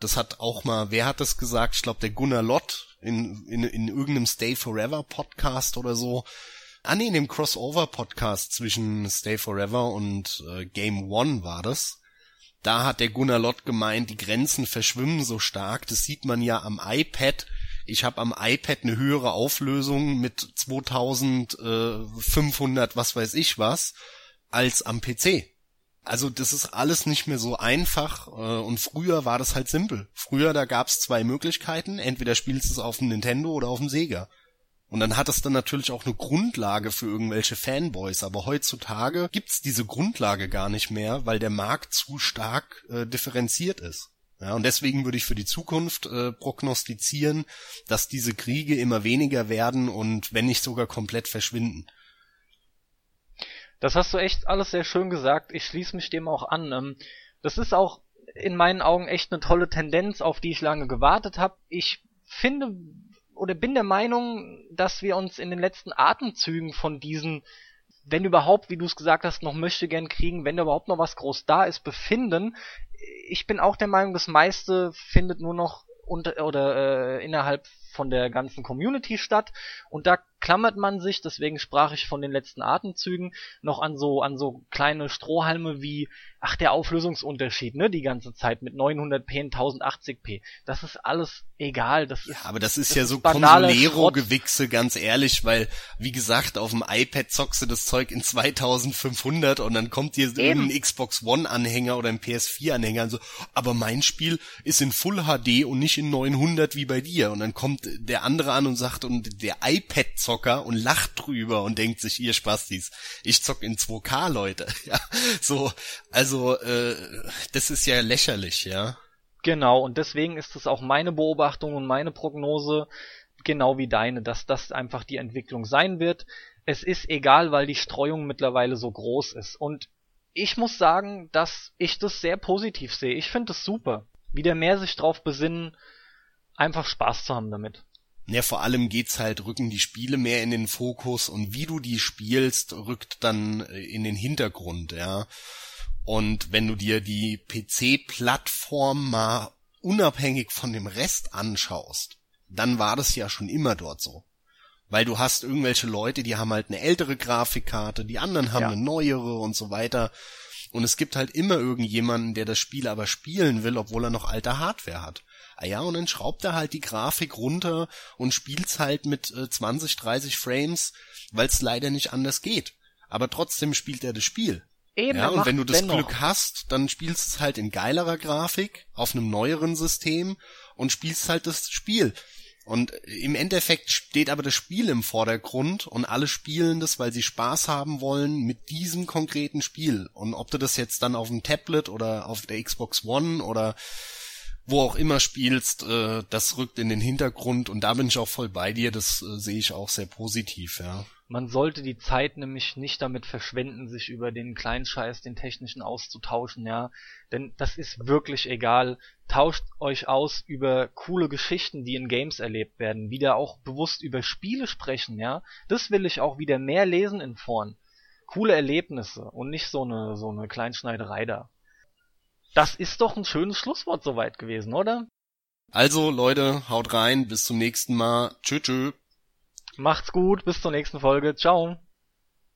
Das hat auch mal, wer hat das gesagt? Ich glaube, der Gunnar Lott in, in, in irgendeinem Stay Forever Podcast oder so. Ah nee, in dem Crossover Podcast zwischen Stay Forever und äh, Game One war das. Da hat der Gunnar Lott gemeint, die Grenzen verschwimmen so stark. Das sieht man ja am iPad. Ich habe am iPad eine höhere Auflösung mit 2500 was weiß ich was als am PC. Also das ist alles nicht mehr so einfach äh, und früher war das halt simpel. Früher da gab's zwei Möglichkeiten, entweder spielst du es auf dem Nintendo oder auf dem Sega. Und dann hat es dann natürlich auch eine Grundlage für irgendwelche Fanboys, aber heutzutage gibt's diese Grundlage gar nicht mehr, weil der Markt zu stark äh, differenziert ist. Ja, und deswegen würde ich für die Zukunft äh, prognostizieren, dass diese Kriege immer weniger werden und wenn nicht sogar komplett verschwinden. Das hast du echt alles sehr schön gesagt. Ich schließe mich dem auch an. Ähm, das ist auch in meinen Augen echt eine tolle Tendenz, auf die ich lange gewartet habe. Ich finde oder bin der Meinung, dass wir uns in den letzten Atemzügen von diesen, wenn überhaupt, wie du es gesagt hast, noch möchte gern kriegen, wenn überhaupt noch was groß da ist, befinden. Ich bin auch der Meinung, das meiste findet nur noch unter oder äh, innerhalb von der ganzen Community statt und da klammert man sich, deswegen sprach ich von den letzten Atemzügen, noch an so an so kleine Strohhalme wie ach der Auflösungsunterschied, ne, die ganze Zeit mit 900p und 1080p. Das ist alles egal, das ist Aber das ist das ja ist so Consolero Gewichse, ganz ehrlich, weil wie gesagt, auf dem iPad zockst du das Zeug in 2500 und dann kommt dir Eben. irgendein Xbox One Anhänger oder ein PS4 Anhänger und so, aber mein Spiel ist in Full HD und nicht in 900 wie bei dir und dann kommt der andere an und sagt und der iPad Zocker und lacht drüber und denkt sich, ihr Spastis, ich zock in 2K, Leute. Ja, so, also, äh, das ist ja lächerlich, ja. Genau, und deswegen ist es auch meine Beobachtung und meine Prognose, genau wie deine, dass das einfach die Entwicklung sein wird. Es ist egal, weil die Streuung mittlerweile so groß ist. Und ich muss sagen, dass ich das sehr positiv sehe. Ich finde es super. Wieder mehr sich drauf besinnen, einfach Spaß zu haben damit. Ja, vor allem geht's halt, rücken die Spiele mehr in den Fokus und wie du die spielst, rückt dann äh, in den Hintergrund, ja. Und wenn du dir die PC-Plattform mal unabhängig von dem Rest anschaust, dann war das ja schon immer dort so. Weil du hast irgendwelche Leute, die haben halt eine ältere Grafikkarte, die anderen haben ja. eine neuere und so weiter. Und es gibt halt immer irgendjemanden, der das Spiel aber spielen will, obwohl er noch alte Hardware hat. Ah ja, und dann schraubt er halt die Grafik runter und spielt's halt mit äh, 20, 30 Frames, weil es leider nicht anders geht. Aber trotzdem spielt er das Spiel. Eben, ja, und wenn du das dennoch. Glück hast, dann spielst du es halt in geilerer Grafik, auf einem neueren System und spielst halt das Spiel. Und im Endeffekt steht aber das Spiel im Vordergrund und alle spielen das, weil sie Spaß haben wollen mit diesem konkreten Spiel. Und ob du das jetzt dann auf dem Tablet oder auf der Xbox One oder wo auch immer spielst, äh, das rückt in den Hintergrund und da bin ich auch voll bei dir, das äh, sehe ich auch sehr positiv, ja. Man sollte die Zeit nämlich nicht damit verschwenden, sich über den kleinen Scheiß, den technischen auszutauschen, ja. Denn das ist wirklich egal. Tauscht euch aus über coole Geschichten, die in Games erlebt werden. Wieder auch bewusst über Spiele sprechen, ja. Das will ich auch wieder mehr lesen in Foren. Coole Erlebnisse und nicht so eine, so eine Kleinschneiderei da. Das ist doch ein schönes Schlusswort soweit gewesen, oder? Also, Leute, haut rein, bis zum nächsten Mal. Tschö, tschö. Macht's gut, bis zur nächsten Folge. Ciao.